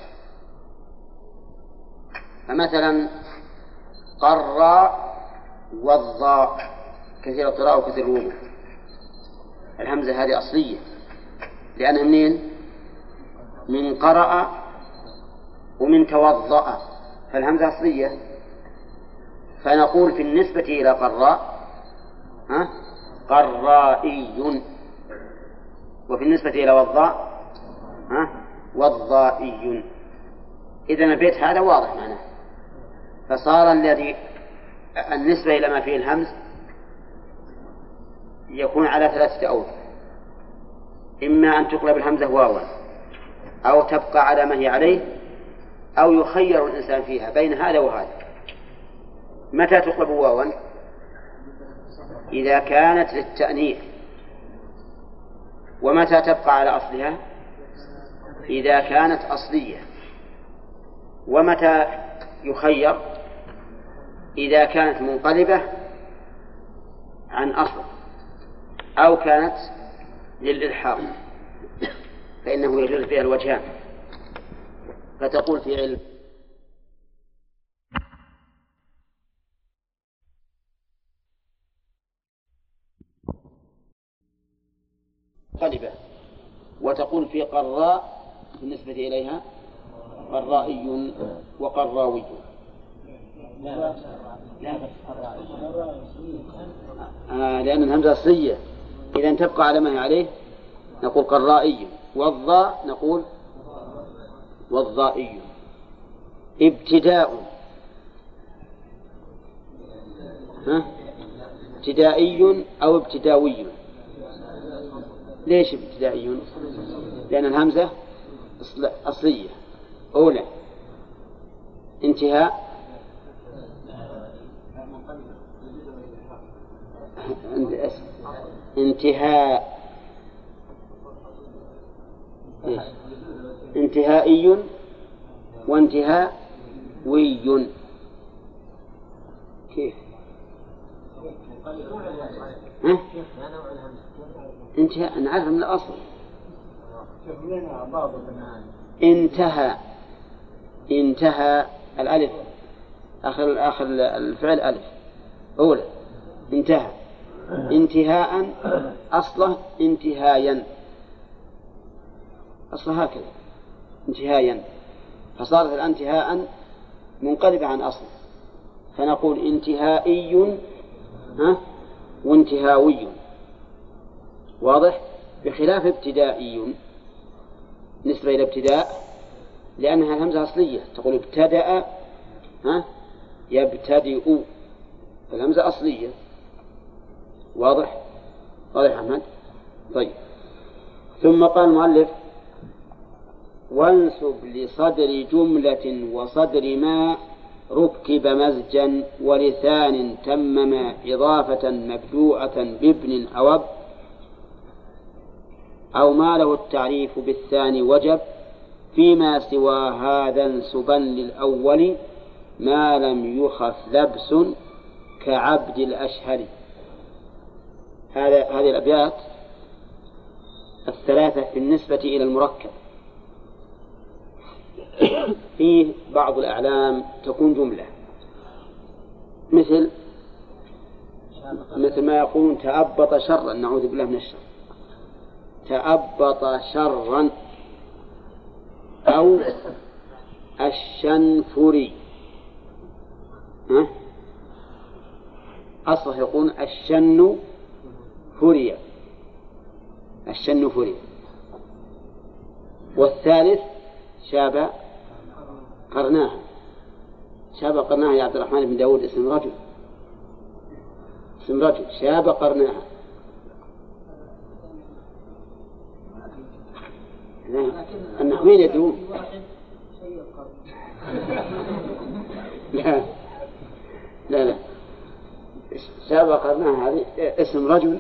فمثلا قراء والضاء. كثير القراءة وكثير الوضوء. الهمزة هذه أصلية. لأنها منين؟ من قرأ ومن توضأ. فالهمزة أصلية. فنقول في النسبة إلى قراء ها؟ قرائي. وفي النسبة إلى وضاء ها؟ وضائي. إذا البيت هذا واضح معناه فصار الذي النسبة إلى ما فيه الهمز يكون على ثلاثة أوجه. إما أن تقلب الهمزة واوا أو تبقى على ما هي عليه أو يخير الإنسان فيها بين هذا وهذا. متى تقلب واوا؟ إذا كانت للتأنيث. ومتى تبقى على أصلها؟ إذا كانت أصلية. ومتى يخير؟ إذا كانت منقلبة عن أصل. أو كانت للإلحاق فإنه يجوز فيها الوجهان فتقول في علم قلبة وتقول في قراء بالنسبة إليها قرائي وقراوي لا آه لأن الهمزة أصلية إذا تبقى على ما هي عليه نقول قرائي. والضاء نقول والضائي ابتداء. ها؟ ابتدائي أو ابتداوي. ليش ابتدائي؟ لأن الهمزة أصلية. أولى. انتهاء. انتهاء؟ انتهائي وانتهاء وي كيف؟ ها؟ انتهاء نعرف من الأصل انتهى انتهى الألف آخر آخر الفعل ألف أولى انتهى انتهاء أصله انتهايا. أصله هكذا انتهايا. فصارت الآن انتهاء منقلبة عن أصله فنقول انتهائي ها وانتهاوي. واضح؟ بخلاف ابتدائي. نسبة إلى ابتداء لأنها همزة أصلية. تقول ابتدأ ها يبتدئ. فالهمزة أصلية. واضح؟ واضح أحمد؟ طيب. ثم قال المؤلف وانسب لصدر جملة وصدر ما ركب مزجا ولسان تمما إضافة مبدوءة بابن أو اب أو ما له التعريف بالثاني وجب فيما سوى هذا انسبا للأول ما لم يخف لبس كعبد الأشهر هذا هذه الأبيات الثلاثة بالنسبة إلى المركب. فيه بعض الأعلام تكون جملة. مثل مثل ما يقولون تأبط شرا نعوذ بالله من الشر. تأبط شرا أو الشنفري؟ أصله يقول الشن فري. الشن فري. والثالث شاب قرناها شاب قرناها يا عبد الرحمن بن داود اسم رجل. اسم رجل. شاب قرناها النحويين يدرون لا. لا لا. شاب قرناها هذه اسم رجل.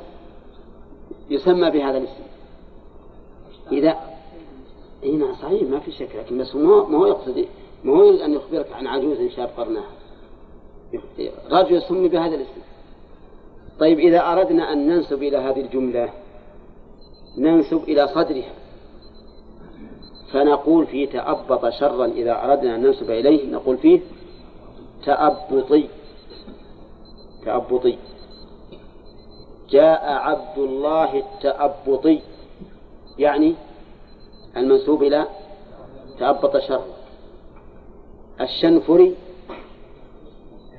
يسمى بهذا الاسم. إذا هنا صحيح ما في شك لكن بس ما هو يقصد ما هو أن يخبرك عن عجوز شاب قرناها رجل سمي بهذا الاسم. طيب إذا أردنا أن ننسب إلى هذه الجملة ننسب إلى صدرها فنقول في تأبط شرا إذا أردنا أن ننسب إليه نقول فيه تأبطي. تأبطي. جاء عبد الله التأبطي. يعني المنسوب إلى تأبط شر. الشنفري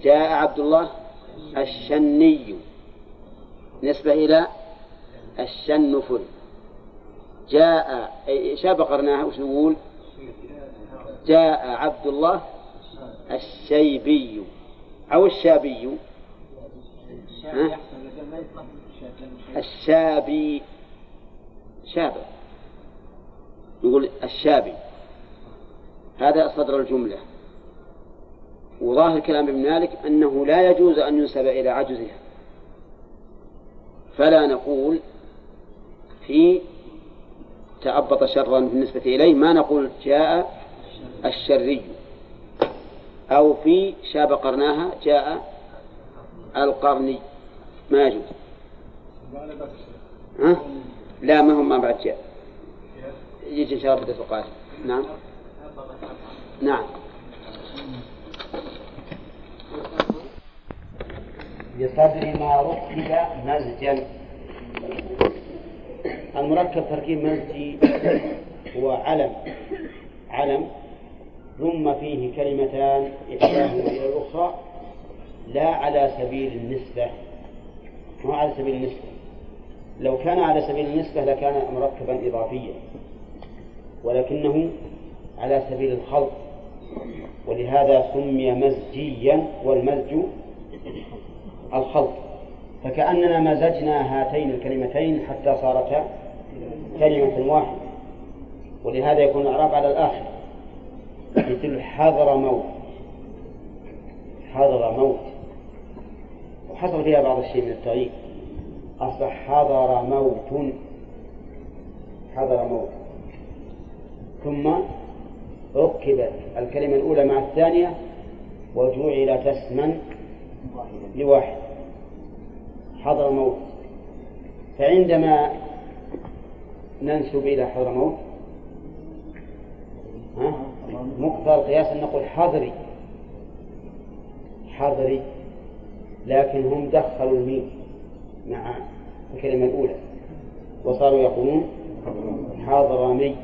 جاء عبد الله الشني. نسبة إلى الشنفري. جاء شاب قرناها وش نقول؟ جاء عبد الله الشيبي. أو الشابي. ها؟ الشابي. شابه. يقول الشابي. هذا صدر الجملة. وظاهر كلام ابن مالك أنه لا يجوز أن ينسب إلى عجزها. فلا نقول في تأبط شرا بالنسبة إليه ما نقول جاء الشري أو في شاب قرناها جاء القرني. ما يجوز. ها؟ لا ما هم ما بعد جاء يجي إن شاء الله بدأت القادم نعم. نعم. بصدر ما ركب مزجا. المركب تركيب مزجي هو علم. علم. ثم فيه كلمتان إحداهما إلى الأخرى. لا على سبيل النسبة. مو على سبيل النسبة. لو كان على سبيل النسبة لكان مركبا إضافيا ولكنه على سبيل الخلط. ولهذا سمي مزجيا والمزج الخلط. فكأننا مزجنا هاتين الكلمتين حتى صارتا كلمة واحدة. ولهذا يكون الإعراب على الآخر. مثل حضر موت. حضر موت. وحصل فيها بعض الشيء من التغيير أصبح حضر موت. حضر موت. ثم ركبت الكلمة الأولى مع الثانية وجعلت اسما لواحد. حضر موت. فعندما ننسب إلى حضر موت؟ مقتضى القياس أن نقول حضري. حضري. لكن هم دخلوا الميم مع الكلمة الأولى. وصاروا يقولون حضرمي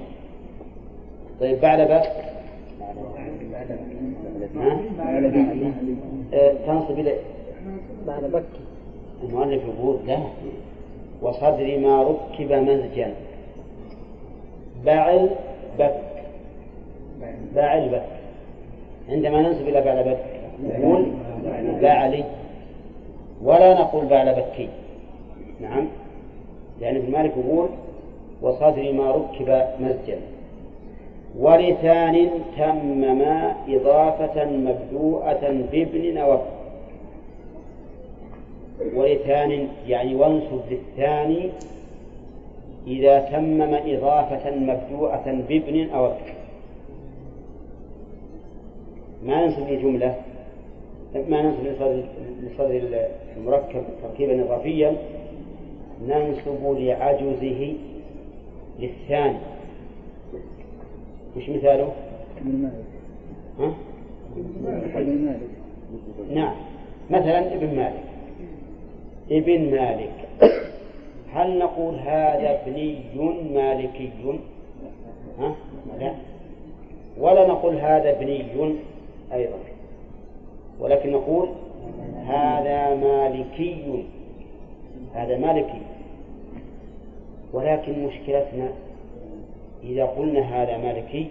طيب بعد بك آه، تنصب إلى بعد بك المؤلف يقول لا. وصدر ما ركب مزجا بعل بك. بعل بك. عندما ننسب إلى بعل بك نقول بعلي ولا نقول بعل بكي. نعم. لأن ابن مالك يقول وصدر ما ركب مزجا ولسان تمما إضافة مبدوءة بابن أو ولثان يعني وانصب للثاني إذا تمم إضافة مبدوءة بابن أو ما ننصب الجملة ما لصدر, لصدر المركب تركيبا إضافيا. ننصب لعجزه للثاني. وش مثاله؟ ها؟ نعم. مثلا ابن مالك. ابن مالك. هل نقول هذا ابني مالكي؟ ها؟ لا. ولا نقول هذا ابني أيضا. ولكن نقول هذا مالكي. هذا مالكي. ولكن مشكلتنا إذا قلنا هذا مالكي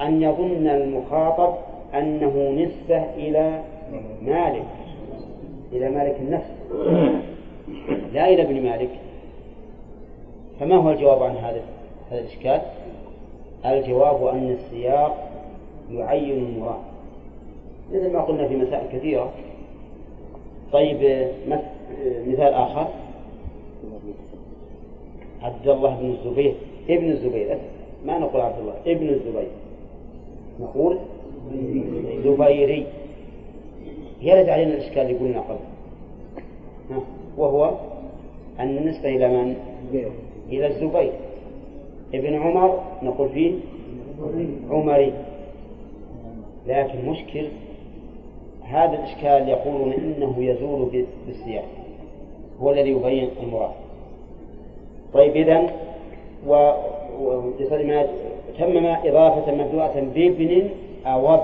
أن يظن المخاطب أنه نسبة إلى مالك إلى مالك النفس. لا إلى ابن مالك. فما هو الجواب عن هذا هذا الإشكال؟ الجواب أن السياق يعين المراد. مثل ما قلنا في مسائل كثيرة. طيب مثال آخر. عبد الله بن الزبير ابن الزبير ما نقول عبد الله ابن الزبير. نقول زبيري. يرد علينا الإشكال اللي قلنا قبل. وهو أن النسبة إلى من؟ إلى الزبير. ابن عمر نقول فيه عمري. لكن مشكل هذا الإشكال يقولون إنه يزول بالسياق. هو الذي يبين المراد. طيب إذن و ما تمم إضافة مبدوءة بابن أوب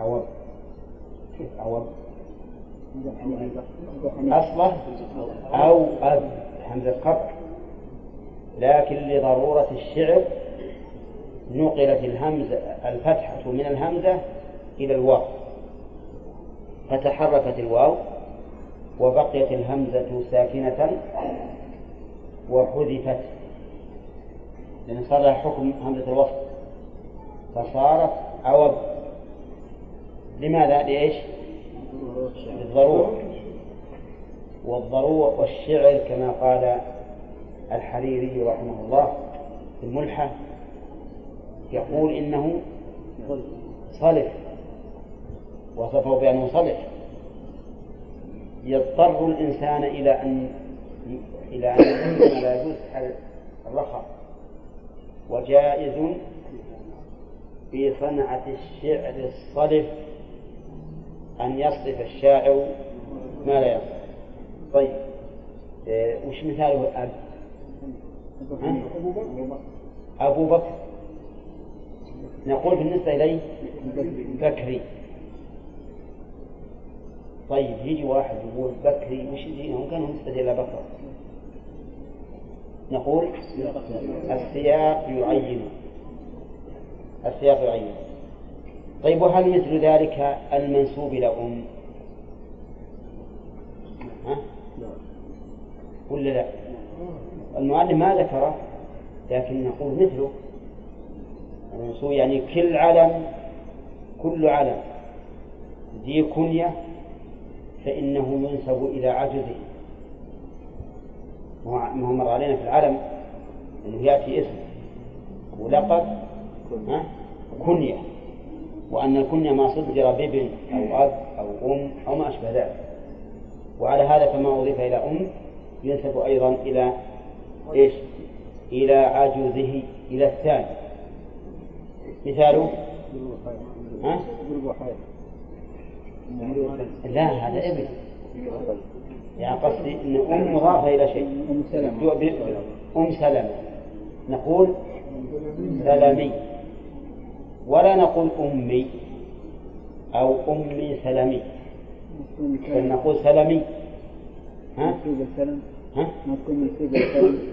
أوب كيف أوب أصله أو أب. همزة قطع. لكن لضرورة الشعر نقلت الهمزة الفتحة من الهمزة إلى الواو. فتحركت الواو وبقيت الهمزة ساكنة وحذفت. لأن صار لها حكم همزة الوصل فصارت عوض. لماذا؟ لإيش؟ للضرورة. والضرورة والشعر كما قال الحريري رحمه الله في الملحة. يقول إنه صلف وصفه بأنه صلف يضطر الإنسان إلى أن إلى أن لا يجوز الرخاء. وجائز في صنعة الشعر الصلف أن يصرف الشاعر ما لا يصرف طيب إيه وش مثاله أب أبو بكر. نقول بالنسبة إليه بكري. طيب يجي واحد يقول بكري وش دينهم كانوا نسبة إلى بكر. نقول السياق يعين. السياق يعين. طيب وهل مثل ذلك المنسوب إلى أم؟ ها؟ ولا لا؟ المعلم ما ذكره لكن نقول مثله. المنسوب يعني كل علم كل علم. ذي كنية فإنه ينسب إلى عجزه. ما هو مر علينا في العلم أنه يأتي اسم. ولقب كنية. وأن الكنية ما صدر بابن أو أب أو أم أو ما أشبه ذلك. وعلى هذا فما أضيف إلى أم ينسب أيضا إلى إيش؟ إلى عجوزه إلى الثاني. مثاله؟ لا هذا ابن يعني قصدي أن أم مضافة إلى شيء. أم سلمة أم سلمة. نقول سلمي. ولا نقول أمي أو أمي سلمي. بل نقول سلمي. ها؟ ها؟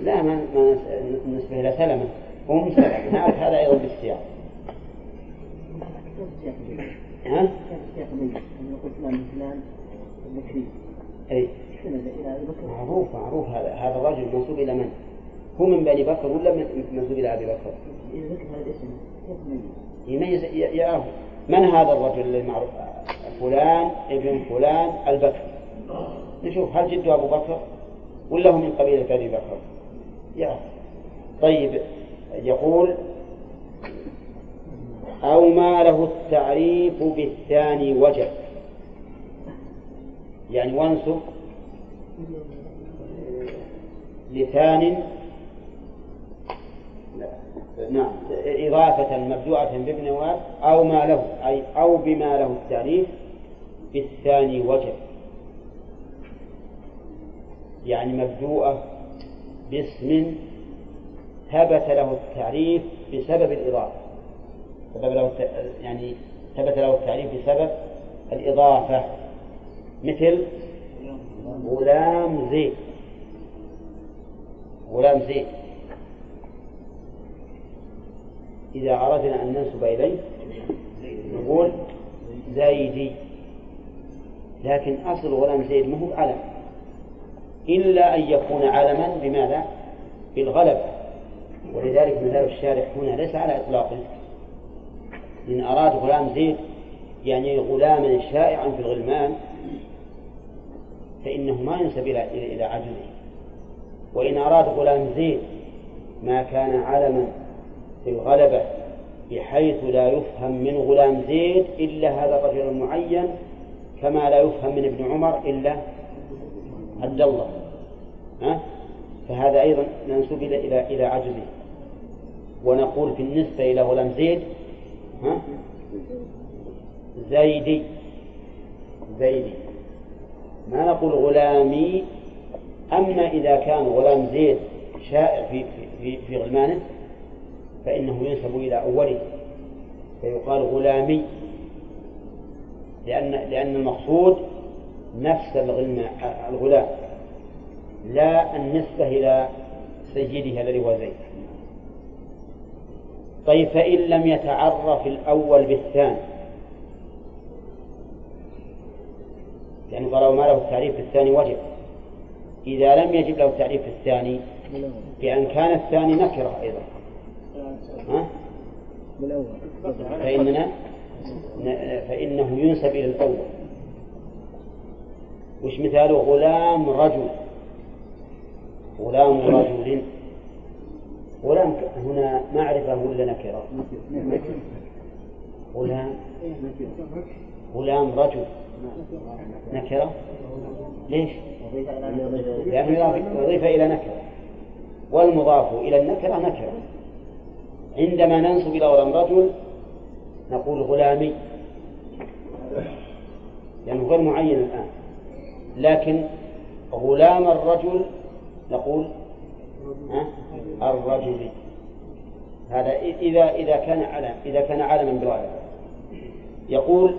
لا ما ما نسبة إلى سلمة. أم سلمة. نعرف هذا أيضا بالسياق. ها؟ أي. معروف معروف هذا. هذا الرجل منسوب إلى من؟ هو من بني بكر ولا منسوب إلى أبي بكر؟ إذا ذكر هذا الاسم يميز يعرف. من هذا الرجل الذي معروف فلان ابن فلان البكر. نشوف هل جده أبو بكر ولا هو من قبيلة أبي بكر؟ يعرف. طيب يقول أو ما له التعريف بالثاني وجه. يعني وانسب لثان. نعم. إضافة مبدوعة بابن واب أو ما له أي أو بما له التعريف بالثاني وجه. يعني مبدوءة باسم ثبت له التعريف بسبب الإضافة. ثبت له يعني ثبت له التعريف بسبب الإضافة. مثل غلام زيد. غلام زيد. إذا أردنا أن ننسب إليه نقول زيدي. لكن أصل غلام زيد ما هو علم إلا أن يكون علما بماذا؟ بالغلبة ولذلك مذهب الشارع هنا ليس على إطلاقه. إن أراد غلام زيد يعني غلاما شائعا في الغلمان فإنه ما ينسب إلى إلى عجزه وإن أراد غلام زيد ما كان علما في الغلبة بحيث لا يفهم من غلام زيد إلا هذا الرجل المعين كما لا يفهم من ابن عمر إلا عبد الله. ها؟ فهذا أيضا منسوب إلى إلى إلى عجزه ونقول في النسبة إلى غلام زيد زيدي. زيدي. ما نقول غلامي؟ أما إذا كان غلام زيد شائع في في في غلمانه فإنه ينسب إلى أوله. فيقال غلامي. لأن لأن المقصود نفس الغلام. لا النسبة إلى سيده الذي هو زيد. طيب فإن لم يتعرف الأول بالثاني. يعني ولو ما له التعريف بالثاني وجب. إذا لم يجب له التعريف بالثاني بأن كان الثاني نكرة أيضا. ها؟ فإننا فإنه ينسب إلى الأول. وش مثاله؟ غلام رجل. غلام رجل. غلام هنا معرفة ولا نكرة؟ غلام غلام رجل. نكرة؟ ليش؟ لأنه يضيف إلى نكرة. والمضاف إلى النكرة نكرة. عندما ننسب إلى غلام رجل نقول غلامي. لأنه غير معين الآن. لكن غلام الرجل نقول الرجل. هذا إذا إذا كان علم إذا كان علما بالغالب يقول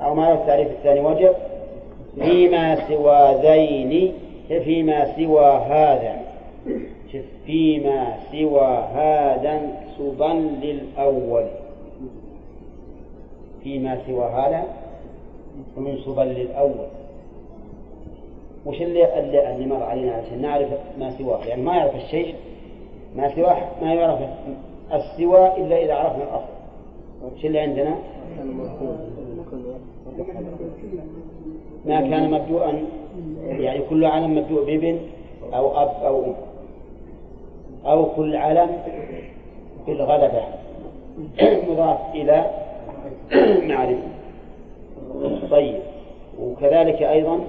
أو ما التعريف الثاني؟ وجب فيما سوى ذين فيما سوى هذا. فيما سوى هذا سبا للأول فيما سوى هذا منسوبا للأول وش اللي اللي, اللي مر علينا عشان نعرف ما سواه. يعني ما يعرف الشيء ما سواه ما يعرف السوى إلا إذا عرفنا الأصل. وش اللي عندنا؟ ما كان مبدوءا يعني كل علم مبدوء بابن أو أب أو أم. أو كل علم بالغلبة. مضاف إلى معرفة. طيب. وكذلك أيضا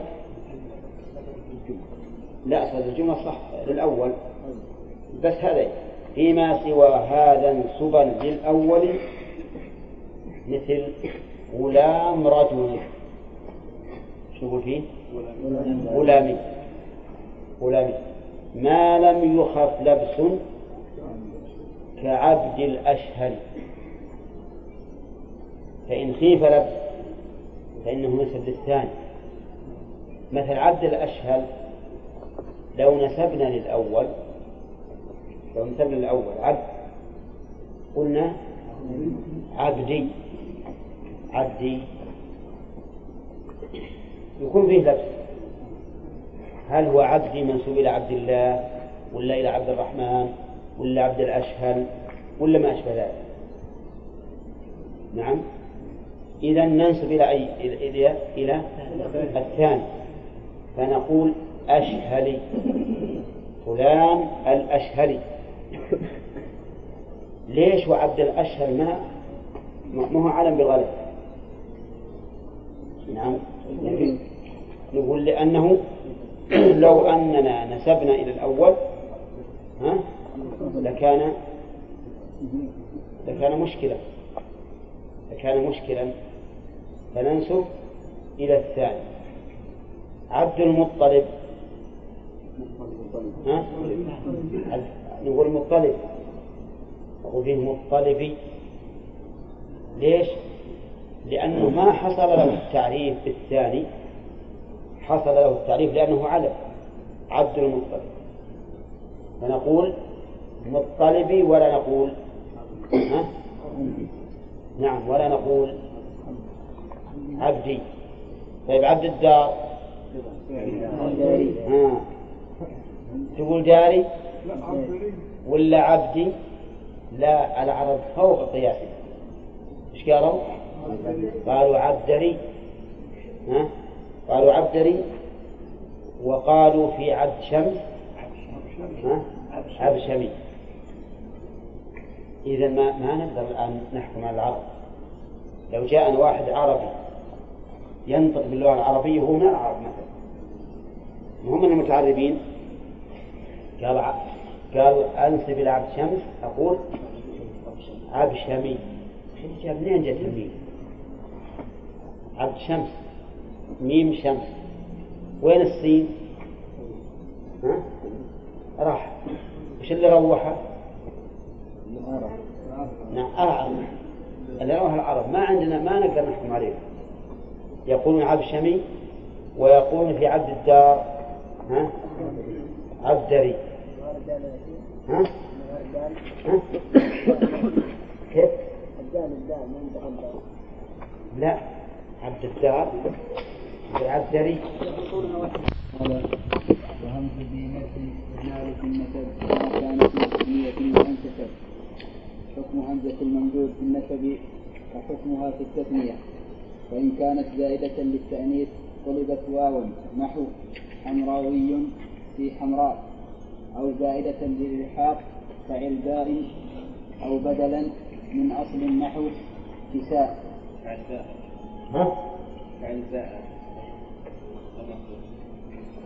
لا صدر الجملة صح للأول. بس هذا فيما سوى هذا انسبا للأول مثل غلام رجل. شو يقول فيه؟ غلامي. غلامي. ما لم يخف لبس كعبد الأشهر. فإن خيف لبس فإنه نسب للثاني. مثل عبد الأشهل لو نسبنا للأول لو نسبنا للأول عبد. قلنا عبدي عبدي. يكون فيه لبس. هل هو عبدي منسوب إلى عبد الله ولا إلى عبد الرحمن ولا عبد الأشهل ولا ما أشبه ذلك؟ نعم. إذا ننسب إلى أي؟ إلى إلى الثاني. فنقول أشهلي فلان الأشهلي ليش وعبد الأشهل ما ما هو علم بالغلب نعم. نقول لأنه لو أننا نسبنا إلى الأول ها لكان لكان مشكلة لكان مشكلا. فننسب إلى الثاني. عبد المطلب ها؟ نقول مطلب وفيه مطلبي ليش؟ لأنه ما حصل له التعريف بالثاني حصل له التعريف لأنه علم. عبد المطلب. فنقول مطلبي ولا نقول؟ ها؟ نعم ولا نقول. عبدي. طيب عبد الدار. تقول جاري؟ ولا عبدي؟ لا العرب فوق قياسه إيش قالوا؟ قالوا عبدري. ها؟ قالوا عبدري. وقالوا في عبد شمس. ها؟ عبشمي إذا ما ما نقدر الآن نحكم على العرب. لو جاءنا واحد عربي ينطق باللغة العربية وهو من العرب مثلا. هم من المتعربين. قال قال انسب إلى عبد شمس أقول عبد شمي جاب منين جت الميم؟ عبد شمس ميم شمس وين السين؟ ها؟ راح وش اللي روحه؟ نعم أعرف اللي روح العرب ما عندنا ما نقدر نحكم عليه يقولون عبد شمي ويقولون في عبد الدار ها؟ عبد دري ها؟ ها؟ كيف؟ لا عبد الدار عبد دري قال وهمز دينة إجمالة النسب كانت مبنية وانتسب حكم همزة الممدود في النسب وحكمها في التثنية وإن كانت زائدة للتأنيث قلبت واوا نحو حمراوي في حمراء أو زائدة للإلحاق كعلباء أو بدلا من أصل نحو كساء. ها؟ كعلباء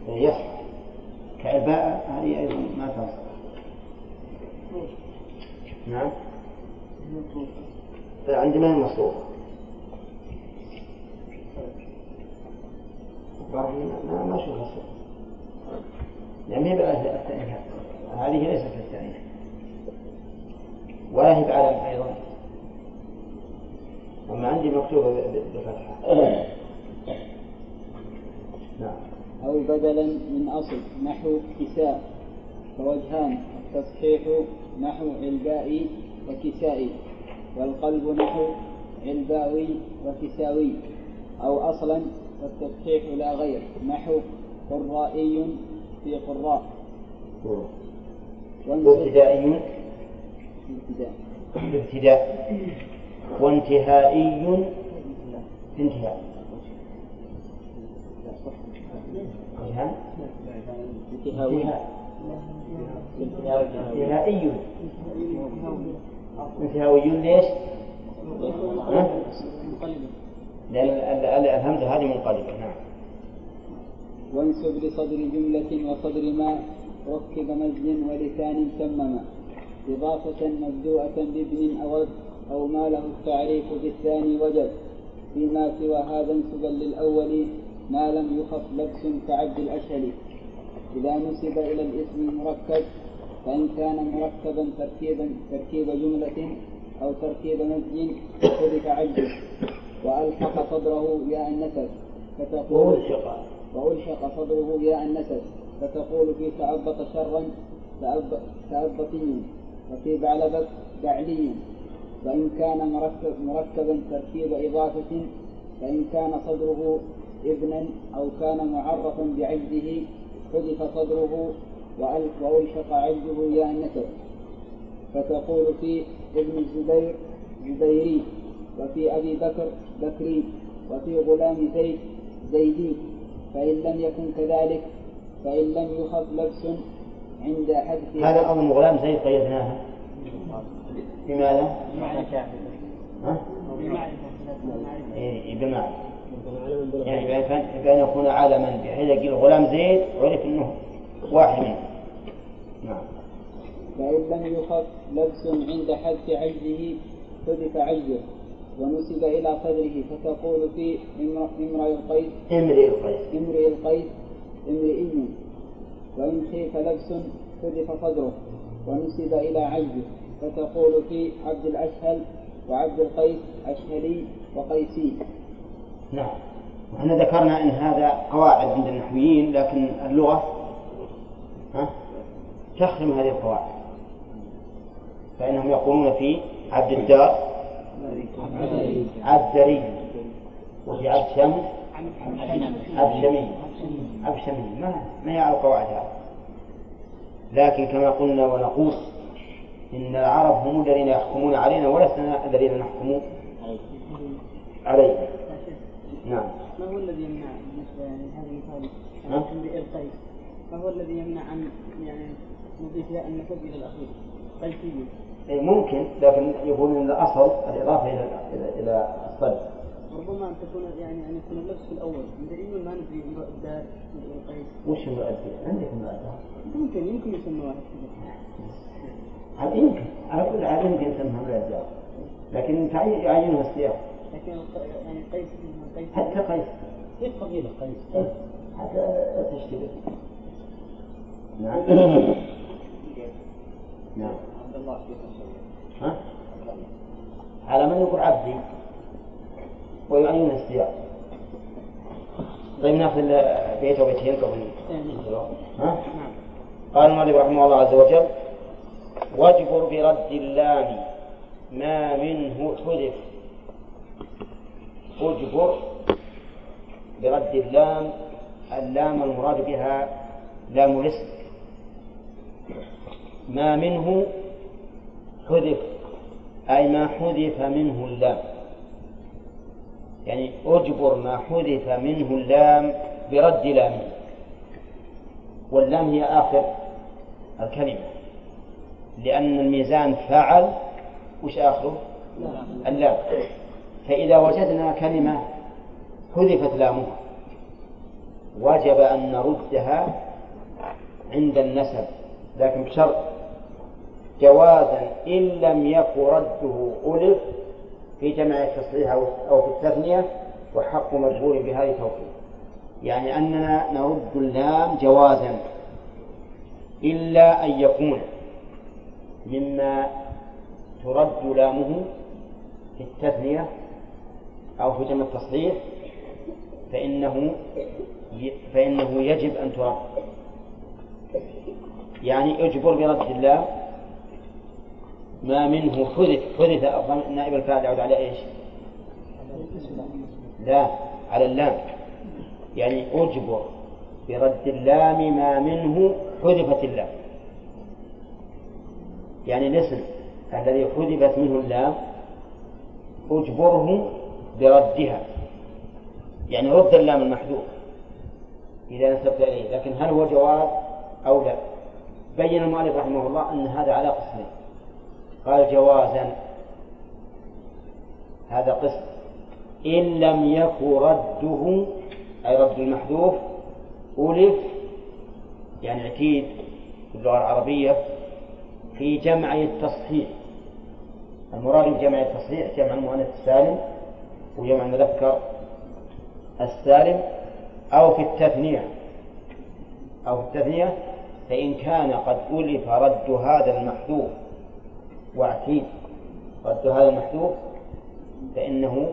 يصح كعباءة هذه أيضا ما تصح نعم. عندي ما هي مصروف ما ما اشوفها صح. يعني التأنيث هذه ليست التأنيث ولا هي بعلم أيضا. أما عندي مكتوبة بفتحة. نعم. أو بدلا من أصل. نحو كساء. فوجهان. التصحيح نحو علبائي وكسائي. والقلب نحو علباوي وكساوي. أو أصلا. والتصحيح لا غير. نحو قرائي في قراء وانصب وابتدائي ابتداء وانتهائي انتهاء. انتهائي انتهائي ليش؟ لأن ال- ال- الهمزة هذه منقلبة. نعم. وانسب لصدر جملة وصدر ما ركب مزج ولسان تمما إضافة مبدوءة بابن أو أو ما له التعريف بالثاني وجب فيما سوى هذا انسبا للأول ما لم يخف لبس كعبد الأشهل. إذا نسب إلى الاسم مركب فإن كان مركبا تركيبا تركيب جملة أو تركيب مزج حذف عجز وألحق صدره ياء النسب فتقول وألحق صدره ياء النسب فتقول في تأبط شرا تأبطي وفي بعلبك بعلي. وإن كان مركب مركبا تركيب إضافة فإن كان صدره ابنا أو كان معرفا بعجزه حذف صدره وأل- وألحق عجزه ياء النسب فتقول في ابن الزبير زبيري وفي أبي بكر بكري وفي غلام زيد زيدي. فإن لم يكن كذلك فإن لم يخف لبس عند حذف هذا أظن غلام زي قيدناها. بماذا؟ ها؟ إيه بمعنى يعني بأن- يكون علما بحيث يقول غلام زيد عرف أنه واحد منه نعم. فإن لم يخف لبس عند حذف عجزه حذف عجزه. ونسب إلى صدره فتقول في امر- امرئ القيس. امرئ القيس. امرئ القيس امرئي. وإن خيف لبس حذف صدره ونسب إلى عجزه فتقول في عبد الأشهل وعبد القيس أشهلي وقيسي. نعم. وإحنا ذكرنا أن هذا قواعد عند النحويين لكن اللغة ها تخرم هذه القواعد. فإنهم يقولون في عبد الدار عبد دري وفي عبد شمس عبد شمي عبد شمي ما ما هي على القواعد هذه؟ لكن كما قلنا ونقول إن العرب هم الذين يحكمون علينا ولسنا الذين نحكم عليهم. نعم. ما هو الذي يمنع بالنسبة يعني هذا المثال؟ يعني امرئ القيس ما هو الذي يمنع عن يعني نضيف النسب إلى الأخير؟ قيسي إيه ممكن لكن يقول إن الأصل الإضافة إلى إلى إلى الصدر. ربما تكون يعني أن يكون اللبس في الأول دليل ما ندري الدار القيس؟ وش المؤدي؟ عندك مؤدي ممكن يمكن يسمى واحد. كذا يمكن. على كل حال يمكن تسمى مؤدي لكن يعينها السياق. لكن يعني قيس قيس حتى قيس. كيف قبيلة قيس؟ حتى تشتبه نعم. نعم. الله ها؟ على من يقول عبدي؟ ويعين السياق طيب نأخذ بيت وبيتين قبل ها؟ قال المؤلف رحمه الله عز وجل واجبر برد اللام ما منه حذف. اجبر برد اللام اللام المراد بها لام الاسم. ما منه حذف أي ما حذف منه اللام. يعني أجبر ما حذف منه اللام برد لامه واللام هي آخر الكلمة. لأن الميزان فعل وش آخره؟ اللام. فإذا وجدنا كلمة حذفت لامها وجب أن نردها عند النسب لكن بشرط جوازا إن لم يكن رده ألف في جمع التصحيح أو- في التثنية وحق مجبور بهذه توفيق يعني أننا نرد اللام جوازا إلا أن يكون مما ترد لامه في التثنية أو في جمع التصحيح فإنه فإنه يجب أن ترد. يعني اجبر برد اللام ما منه حذف أصلا نائب الفاعل يعود على إيش؟ لا على اللام. يعني اجبر برد اللام ما منه حذفت اللام. يعني الاسم الذي حذفت منه اللام أجبره بردها. يعني رد اللام المحذوف. إذا نسبت إليه. لكن هل هو جواب أو لا؟ بين المؤلف رحمه الله أن هذا على قسمين. قال جوازا. هذا قسم إن لم يكن رده أي رد المحذوف ألف يعني عتيد في اللغة العربية في جمع التصحيح. المراد بجمع التصحيح جمع المؤنث السالم وجمع المذكر السالم أو في التثنية. أو في التثنية فإن كان قد ألف رد هذا المحذوف. واعتيد رد هذا المحذوف فإنه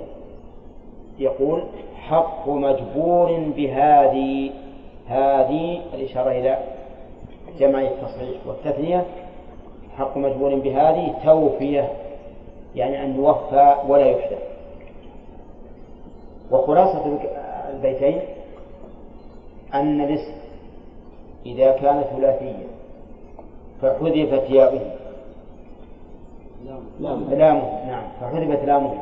يقول حق مجبور بهذه هذه الإشارة إلى جمع التصحيح والتثنية. حق مجبور بهذه توفية يعني أن يوفى ولا يحدث وخلاصة البيتين أن الاسم إذا كان ثلاثيا فحذفت ياؤه. لامه. نعم. فحذفت لامه.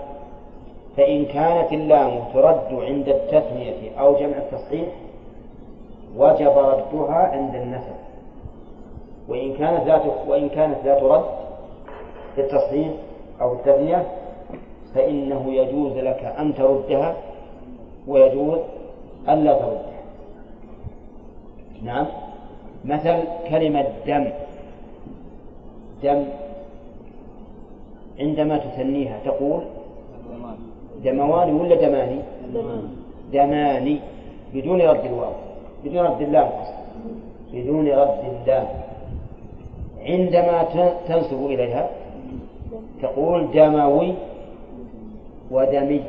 فإن كانت اللام ترد عند التثنية أو جمع التصحيح وجب ردها عند النسب. وإن كانت لا وإن كانت لا ترد في التصحيح أو التثنية فإنه يجوز لك أن تردها ويجوز ألا تردها. نعم. مثل كلمة دم. دم. عندما تثنيها تقول دمواني ولا دماني؟ دماني. بدون رد الواو. بدون رد اللام. بدون رد اللام. عندما تنسب إليها تقول دموي ودمي.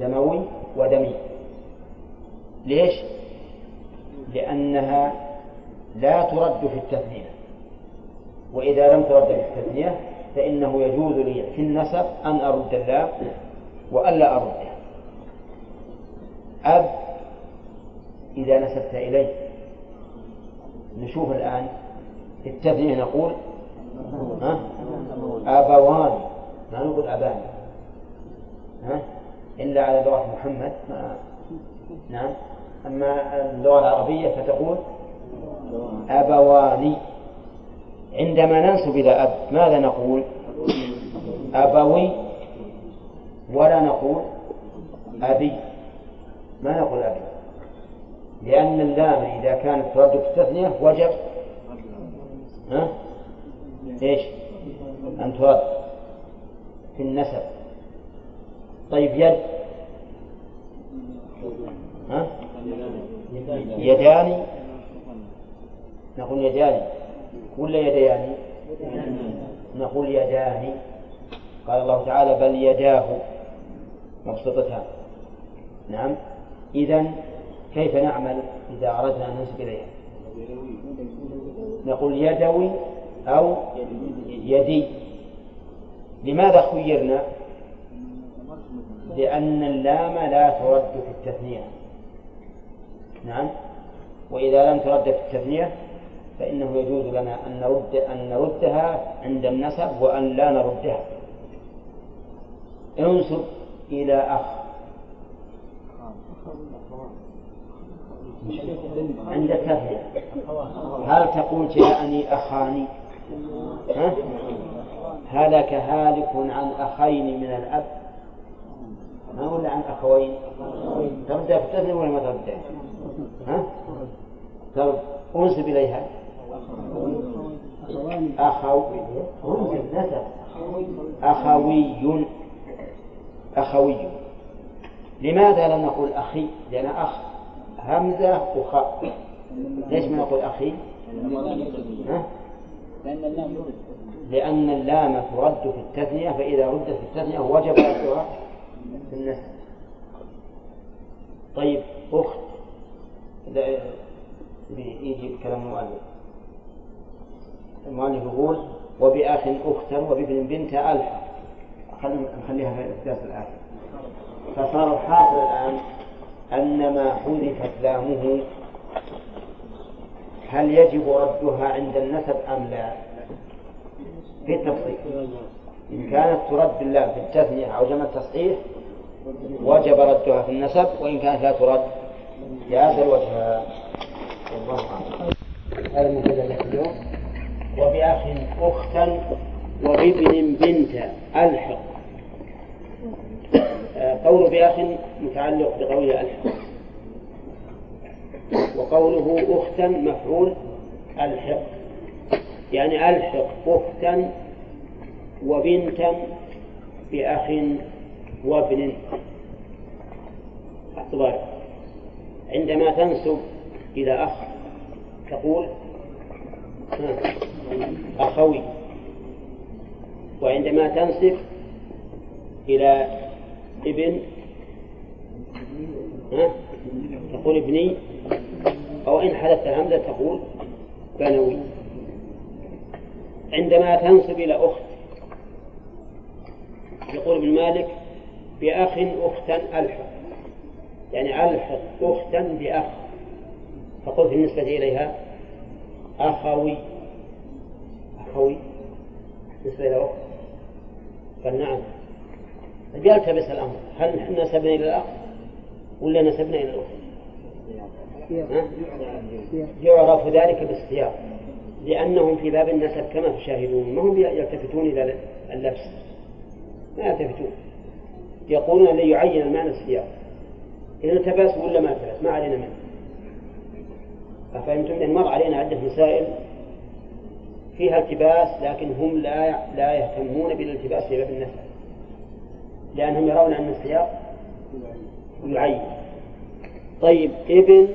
دموي ودمي. ليش؟ لأنها لا ترد في التثنية. وإذا لم ترد في التثنية فإنه يجوز لي في النسب أن أرد اللام وألا أردها أب إذا نسبت إليه. نشوف الآن التثنية نقول ها؟ أبوان ما نقول أبان. ها؟ إلا على لغة محمد. ما نعم. أما اللغة العربية فتقول أبوان عندما ننسب إلى أب ماذا نقول؟ أبوي ولا نقول أبي. ما نقول أبي؟ لأن اللام إذا كانت ترد في التثنية وجب. ها؟ إيش؟ أن ترد في النسب. طيب يد. ها؟ يدان نقول يدان ولا يديان نقول يدان قال الله تعالى بل يداه. مبسوطتان نعم. إذا كيف نعمل إذا أردنا أن ننسب إليها؟ نقول يدوي أو يدي. لماذا خيرنا؟ لأن اللام لا ترد في التثنية. نعم. وإذا لم ترد في التثنية فإنه يجوز لنا أن نرد أن نردها عند النسب وأن لا نردها. انسب إلى أخ. عند التثنية هل تقول جاءني أخاني؟ ها؟ هلك هالك عن أخين من الأب؟ ما ولا عن أخوين؟ ترجع في ولا ما ترجع ها؟ طيب أنسب إليها. أخو أنسب نسب أخوي. أخوي. لماذا لم نقول أخي؟ لأن أخ همزة وخاء ليش ما نقول أخي؟ لأن اللام ترد في التثنية فإذا ردت في التثنية وجب ردها في النسب طيب أخت. يجي كلام المؤلف المؤلف يقول وبأخ أختا وبابن بنت ألحق نخليها في الدرس الآخر فصار الحاصل الآن أن ما حذفت لامه هل يجب ردها عند النسب أم لا؟ في التفصيل إن كانت ترد اللام في التثنية أو جمع التصحيح وجب ردها في النسب وإن كانت لا ترد جاز الوجهان والله أعلم. هذا اليوم وبأخ أختا وبابن بنت ألحق. قول بأخ متعلق بقوله ألحق. وقوله أختا مفعول ألحق. يعني ألحق أختا وبنتا بأخ وابن. اعتبار عندما تنسب إلى أخ تقول أخوي وعندما تنسب إلى ابن ها؟ تقول ابني أو إن حذفت الهمزة تقول بنوي. عندما تنسب إلى أخت يقول ابن مالك بأخ أختا ألحق. يعني ألحق أختا بأخ. فقلت بالنسبة إليها أخوي. أخوي. بالنسبة إلى أخت قال نعم. يلتبس الأمر. هل نحن نسبنا إلى الأخ ولا نسبنا إلى الأخت يعرف ذلك بالسياق. لأنهم في باب النسب كما تشاهدون. ما هم يلتفتون إلى اللبس؟ ما يلتفتون. يقولون ليعين المعنى السياق. إذا التبس ولا ما التبس ما علينا منه. أفهمتم أن مر علينا عدة مسائل فيها التباس لكن هم لا لا يهتمون بالالتباس في باب النسب. لأنهم يرون أن السياق يعين طيب ابن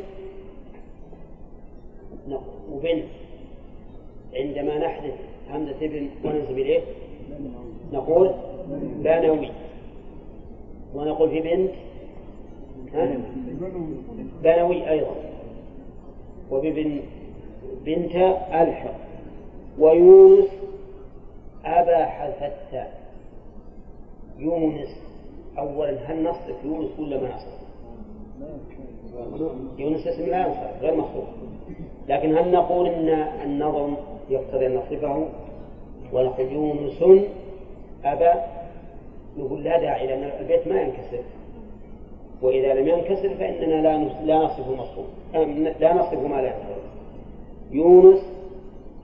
وبنت عندما نحذف همزة ابن وننسب إليه نقول بنوي. ونقول في بنت بنوي أيضا. وببن بنت ألحق ويونس أبا حذف يونس أولا هل نصرف يونس ولا ما نصرف؟ يونس اسم لا ينصرف غير مصروف لكن هل نقول إن النظم يقتضي أن نصرفه ونقول يونس ابى نقول لا داعي لأن البيت ما ينكسر. وإذا لم ينكسر فإننا لا لا نصرف مصروف لا نصرف ما لا ينصرف يونس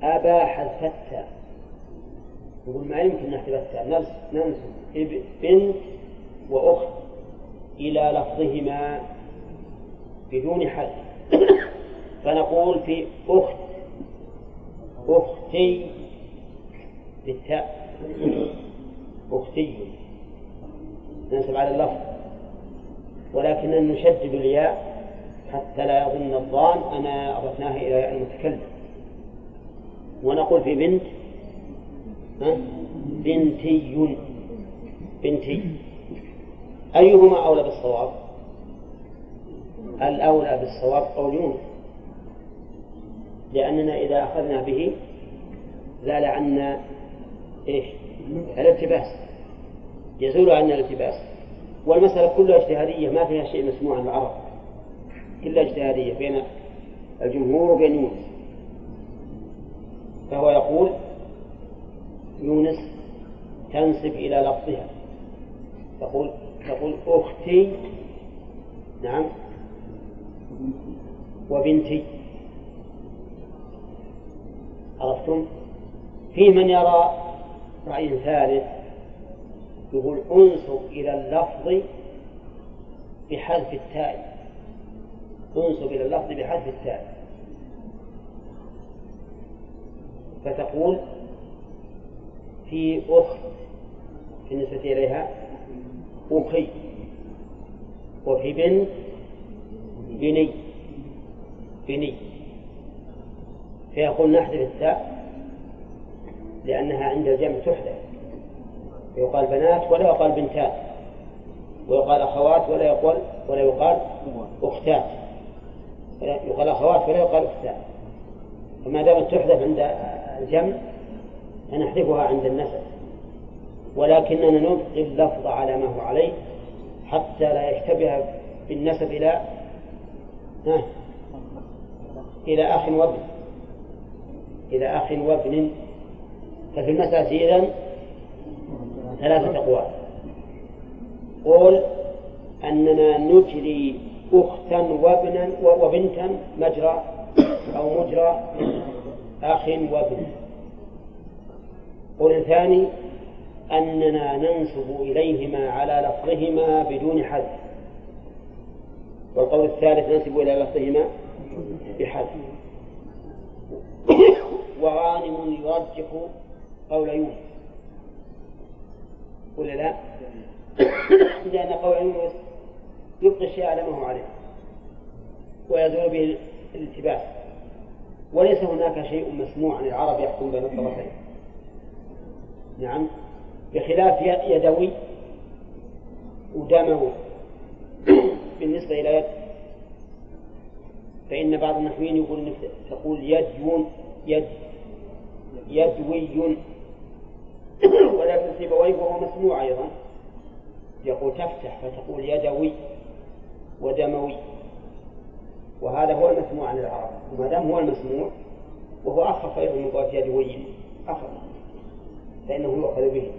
ابى حذف التاء نقول ما يمكن نحذف التاء ننسب بنت وأخت إلى لفظهما بدون حد فنقول في أخت أختي بالتاء. أختي. ننسب على اللفظ. ولكننا نشدد الياء حتى لا يظن الظان أنا أضفناها إلى ياء المتكلم ونقول في بنت؟ بنتي بنتي أيهما أولى بالصواب؟ الأولى بالصواب قول لأننا إذا أخذنا به زال عنا إيش؟ الالتباس يزول عنا الالتباس والمسألة كلها اجتهادية ما فيها شيء مسموع عن العرب. كلها اجتهادية بين الجمهور وبين يونس. فهو يقول يونس تنسب إلى لفظها. تقول تقول أختي نعم وبنتي. عرفتم؟ في من يرى رأي ثالث يقول انسب إلى اللفظ بحذف التاء. انسب إلى اللفظ بحذف التاء. فتقول في أخت بالنسبة إليها أخي وفي بنت بني بني. فيقول نحذف التاء لأنها عند الجمع تحذف. يقال بنات ولا يقال بنتات ويقال أخوات ولا يقال ولا يقال أختات يقال أخوات ولا يقال أختات فما دامت تحذف عند الجمع فنحذفها عند النسب ولكننا نبقي اللفظ على ما هو عليه حتى لا يشتبه بالنسب إلى ها؟ إلى أخ وابن. إلى أخ وابن. ففي المسألة إذن ثلاثة أقوال. قول أننا نجري أختا وابنا وبنتا مجرى أو مجرى أخ وابن. قول ثاني أننا ننسب إليهما على لفظهما بدون حذف. والقول الثالث ننسب إلى لفظهما بحذف. وغانم يرجح قول يونس. ولا لا؟ لأن قول يونس يبقي الشيء على ما هو عليه ويزول به الالتباس وليس هناك شيء مسموع عن العرب يحكم بين الطرفين. نعم. بخلاف يدوي ودموي بالنسبة إلى يد. فإن بعض النحويين يقول تقول يدون يد يدوي ولكن سيبويه وهو مسموع أيضا. يقول تفتح فتقول يدوي ودموي. وهذا هو المسموع عن العرب. وما دام هو المسموع وهو أخف أيضا من قولة يدوي أخف. فإنه يؤخذ به.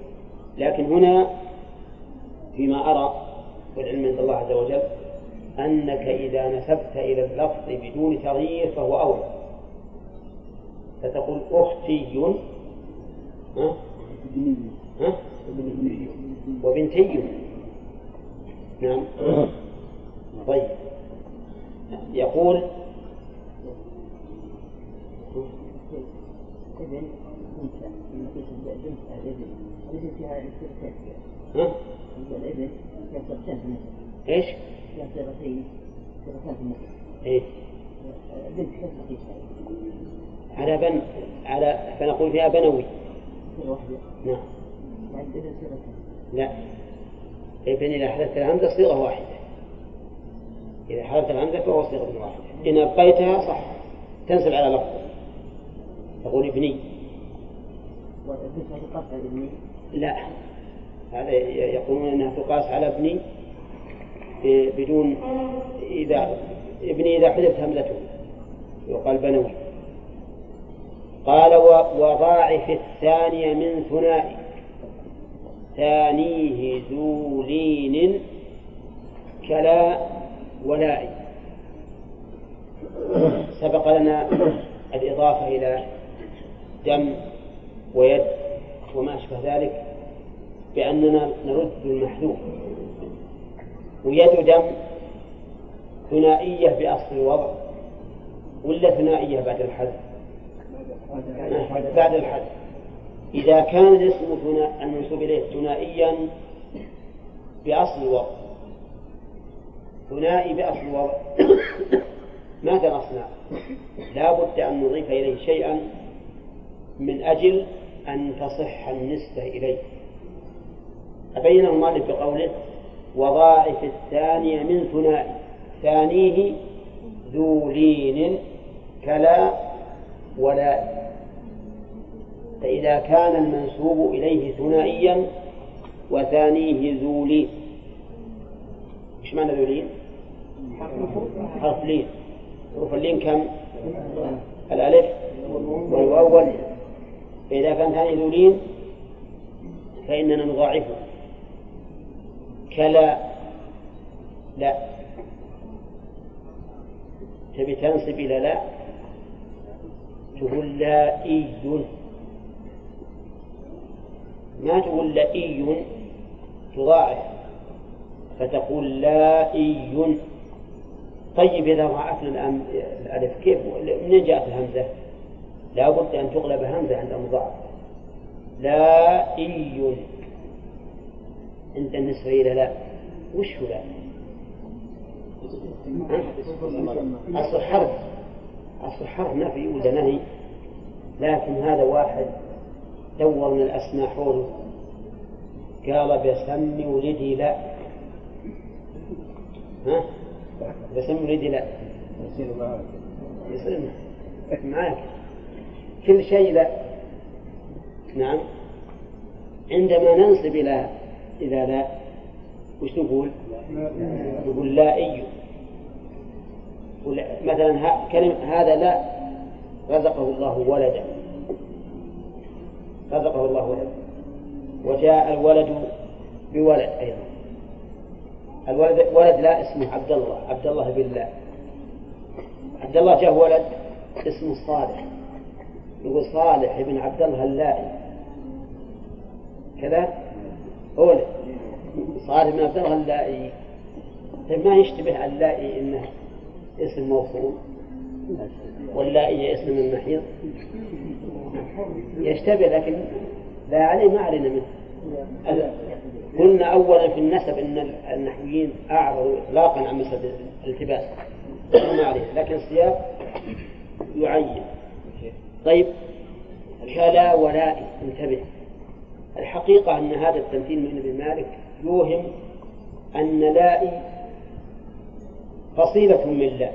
لكن هنا فيما أرى والعلم عند الله عز وجل أنك إذا نسبت إلى اللفظ بدون تغيير فهو أولى فتقول أختي؟ وبنتي نعم طيب يقول ها؟ إيش؟ إيه؟ على بن على فنقول فيها بنوي نعم. لا. ابن إذا حدثت الهمزة صيغة واحدة. إذا حدثت الهمزة فهو صيغة واحدة. إن أبقيتها صح. تنسب على لفظ. تقول ابني. لا. هذا يقولون إنها تقاس على ابني بدون اذا ابني إذا حذفت همزته. يقال بنوي. قال وضاعف الثانية من ثنائي ثانية ذو لين كلا ولائي سبق لنا الإضافة إلى دم ويد وما أشبه ذلك بأننا نرد المحذوف ويد دم ثنائية بأصل الوضع ولا ثنائية بعد الحذف؟ بعد الحذف إذا كان الاسم المنسوب إليه ثنائيا بأصل الوضع ثنائي بأصل الوضع ماذا نصنع؟ لا بد أن نضيف إليه شيئا من أجل أن تصح النسبة إليه. أبين المؤلف بقوله وضاعف الثانية من ثنائي. ثانية ذو لين كلا ولا فإذا كان المنسوب إليه ثنائيا وثانيه ذو لين إيش معنى ذو لين؟ حرف لين. حروف اللين كم؟ الألف والواو. فإذا كان ثاني ذو لين فإننا نضاعفه. كلا. لا. تبي تنصب إلى لا؟ تقول لائي ما تقول لائي تضاعف فتقول لائي طيب إذا ضاعفنا الآن الألف كيف؟ منين جاءت الهمزة؟ لا بد أن تقلب همزة عند المضاعف. لائي عند النسبة إلى لا. وش هو لا؟ أصل حرف. أصل حرف نفي ولا نهي لكن هذا واحد دور من الأسماء حوله قال بسمي ولدي لا. ها؟ بسمي ولدي لا. يصير معك يصير معك كل شيء لا. نعم. عندما ننصب إلى إذا لا وش نقول؟ نقول لا أي. مثلا كلمة هذا لا رزقه الله ولدا رزقه الله ولدا وجاء الولد بولد أيضا. الولد ولد لا اسمه عبد الله عبد الله بالله عبد الله جاء ولد اسمه صالح. يقول صالح بن عبد الله اللائي. كذا؟ أولى صالح بن عبد الله اللائي. طيب ما يشتبه اللائي إنه اسم موصول. واللائي اسم من المحيض يشتبه لكن لا عليه ما علينا منه. قلنا أولا في النسب أن النحويين أعرضوا إطلاقا عن مسألة الالتباس. ما عليه. لكن السياق يعين. طيب. كلا ولائي انتبه. الحقيقة أن هذا التمثيل من ابن مالك يوهم أن لائي فصيلة من لا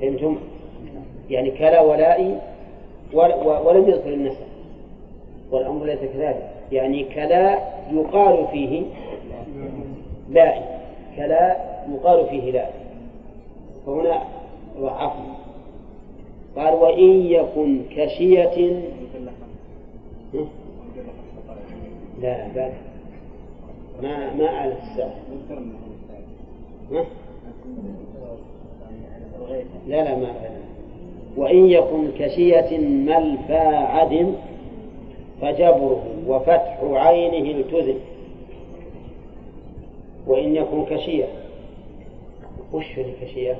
فهمتم؟ يعني كلا ولائي ولم يذكر النسب. والأمر ليس كذلك. يعني كلا يقال فيه لائي كلا يقال فيه لائي فهنا ضعفنا قال وإن يكن كشية لا بل ما ما أعلم الساعة لا لا ما وإن يكن كشية ملفى عدم فجبره وفتح عينه التزم وإن يكن كشية وش الكشية؟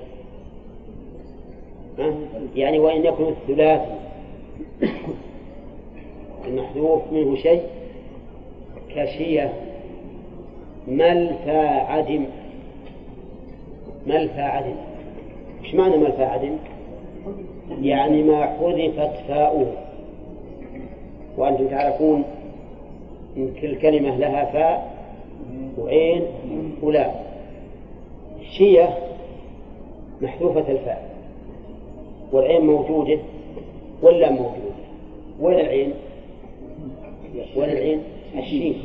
يعني وإن يكن الثلاثي المحذوف منه شيء كشية ملفى عدم. ملفى عدم إيش معنى ملفى عدم؟ يعني ما حذفت فاؤه وأنتم تعرفون إن كل كلمة لها فاء وعين ولا شية محذوفة الفاء والعين موجودة ولا موجودة وين العين؟ وين العين؟ الشين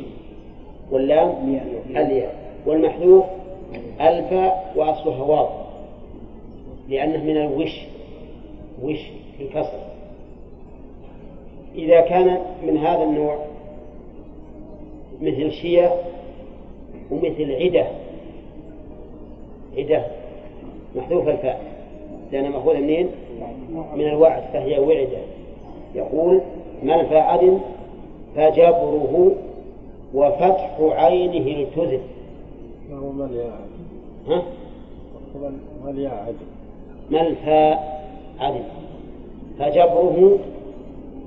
واللام الياء والمحذوف الفاء وأصلها واو لأنه من الوش وش الكسر. إذا كان من هذا النوع مثل شية ومثل عدة عدة محذوف الفاء لأنها مأخوذة منين؟ من الوعد فهي وعدة. يقول من فعل فجبره وفتح عينه التزم هو مليا ها؟ مليا عدل. ما الفاء عدل. فجبره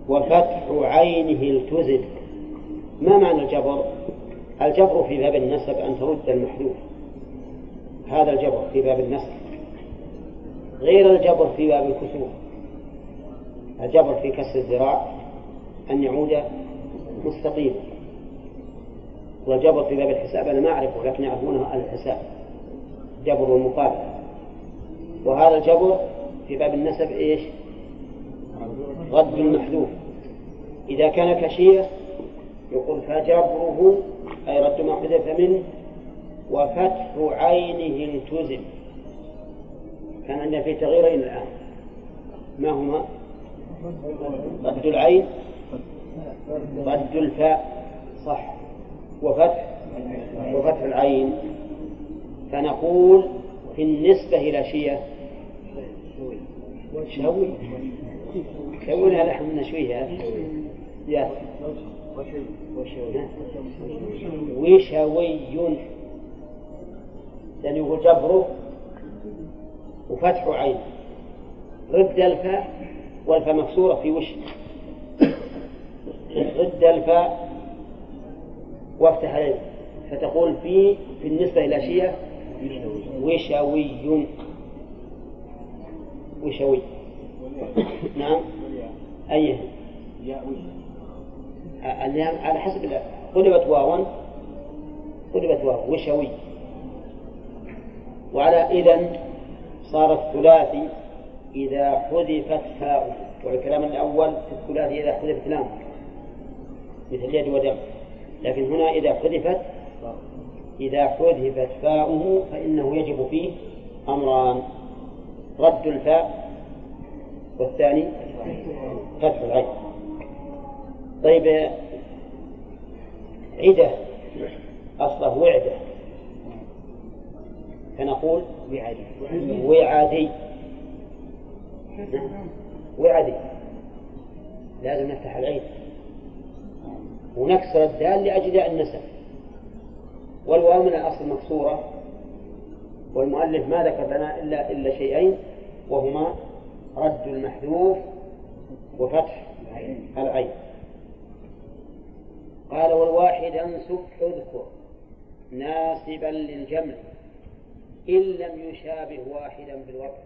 وفتح عينه التزم ما معنى الجبر؟ الجبر في باب النسب أن ترد المحذوف. هذا الجبر في باب النسب. غير الجبر في باب الكسور الجبر في كسر الذراع أن يعود مستقيما. والجبر في باب الحساب أنا ما أعرفه لكن يعرفونه أهل الحساب. جبر والمقابلة وهذا الجبر في باب النسب إيش؟ رد المحذوف إذا كان كشية يقول فجبره أي رد ما حذف منه وفتح عينه التزم كان عندنا في تغييرين الآن. ما هما؟ رد العين رد الفاء. صح. وفتح وفتح العين فنقول في النسبة إلى شيء شوي. شوي هذا إحنا نشويه يا. وشوي. يعني يقول جبره وفتح عين. رد الفاء والفاء مكسورة في وش. رد الفاء وافتح عليه. فتقول في في النسبة إلى شيء وشوي. وشوي. نعم. أيه على حسب قلبت واوا قلبت واو. وشوي. وعلى إذا صار الثلاثي إذا حذفت فاؤه والكلام الأول في الثلاثي إذا حذفت لام. مثل يد ودم. لكن هنا إذا حذفت إذا حذفت فاؤه فإنه يجب فيه أمران. رد الفاء والثاني فتح العين. طيب عدة أصله وعدة. فنقول وعدي. وعدي. لازم نفتح العين. ونكسر الدال لأجل النسب والواو من الأصل مكسورة والمؤلف ما ذكر لنا إلا إلا شيئين وهما رد المحذوف وفتح العين. قال والواحد انسب أذكر ناسبا للجمع إن لم يشابه واحدا بالوضع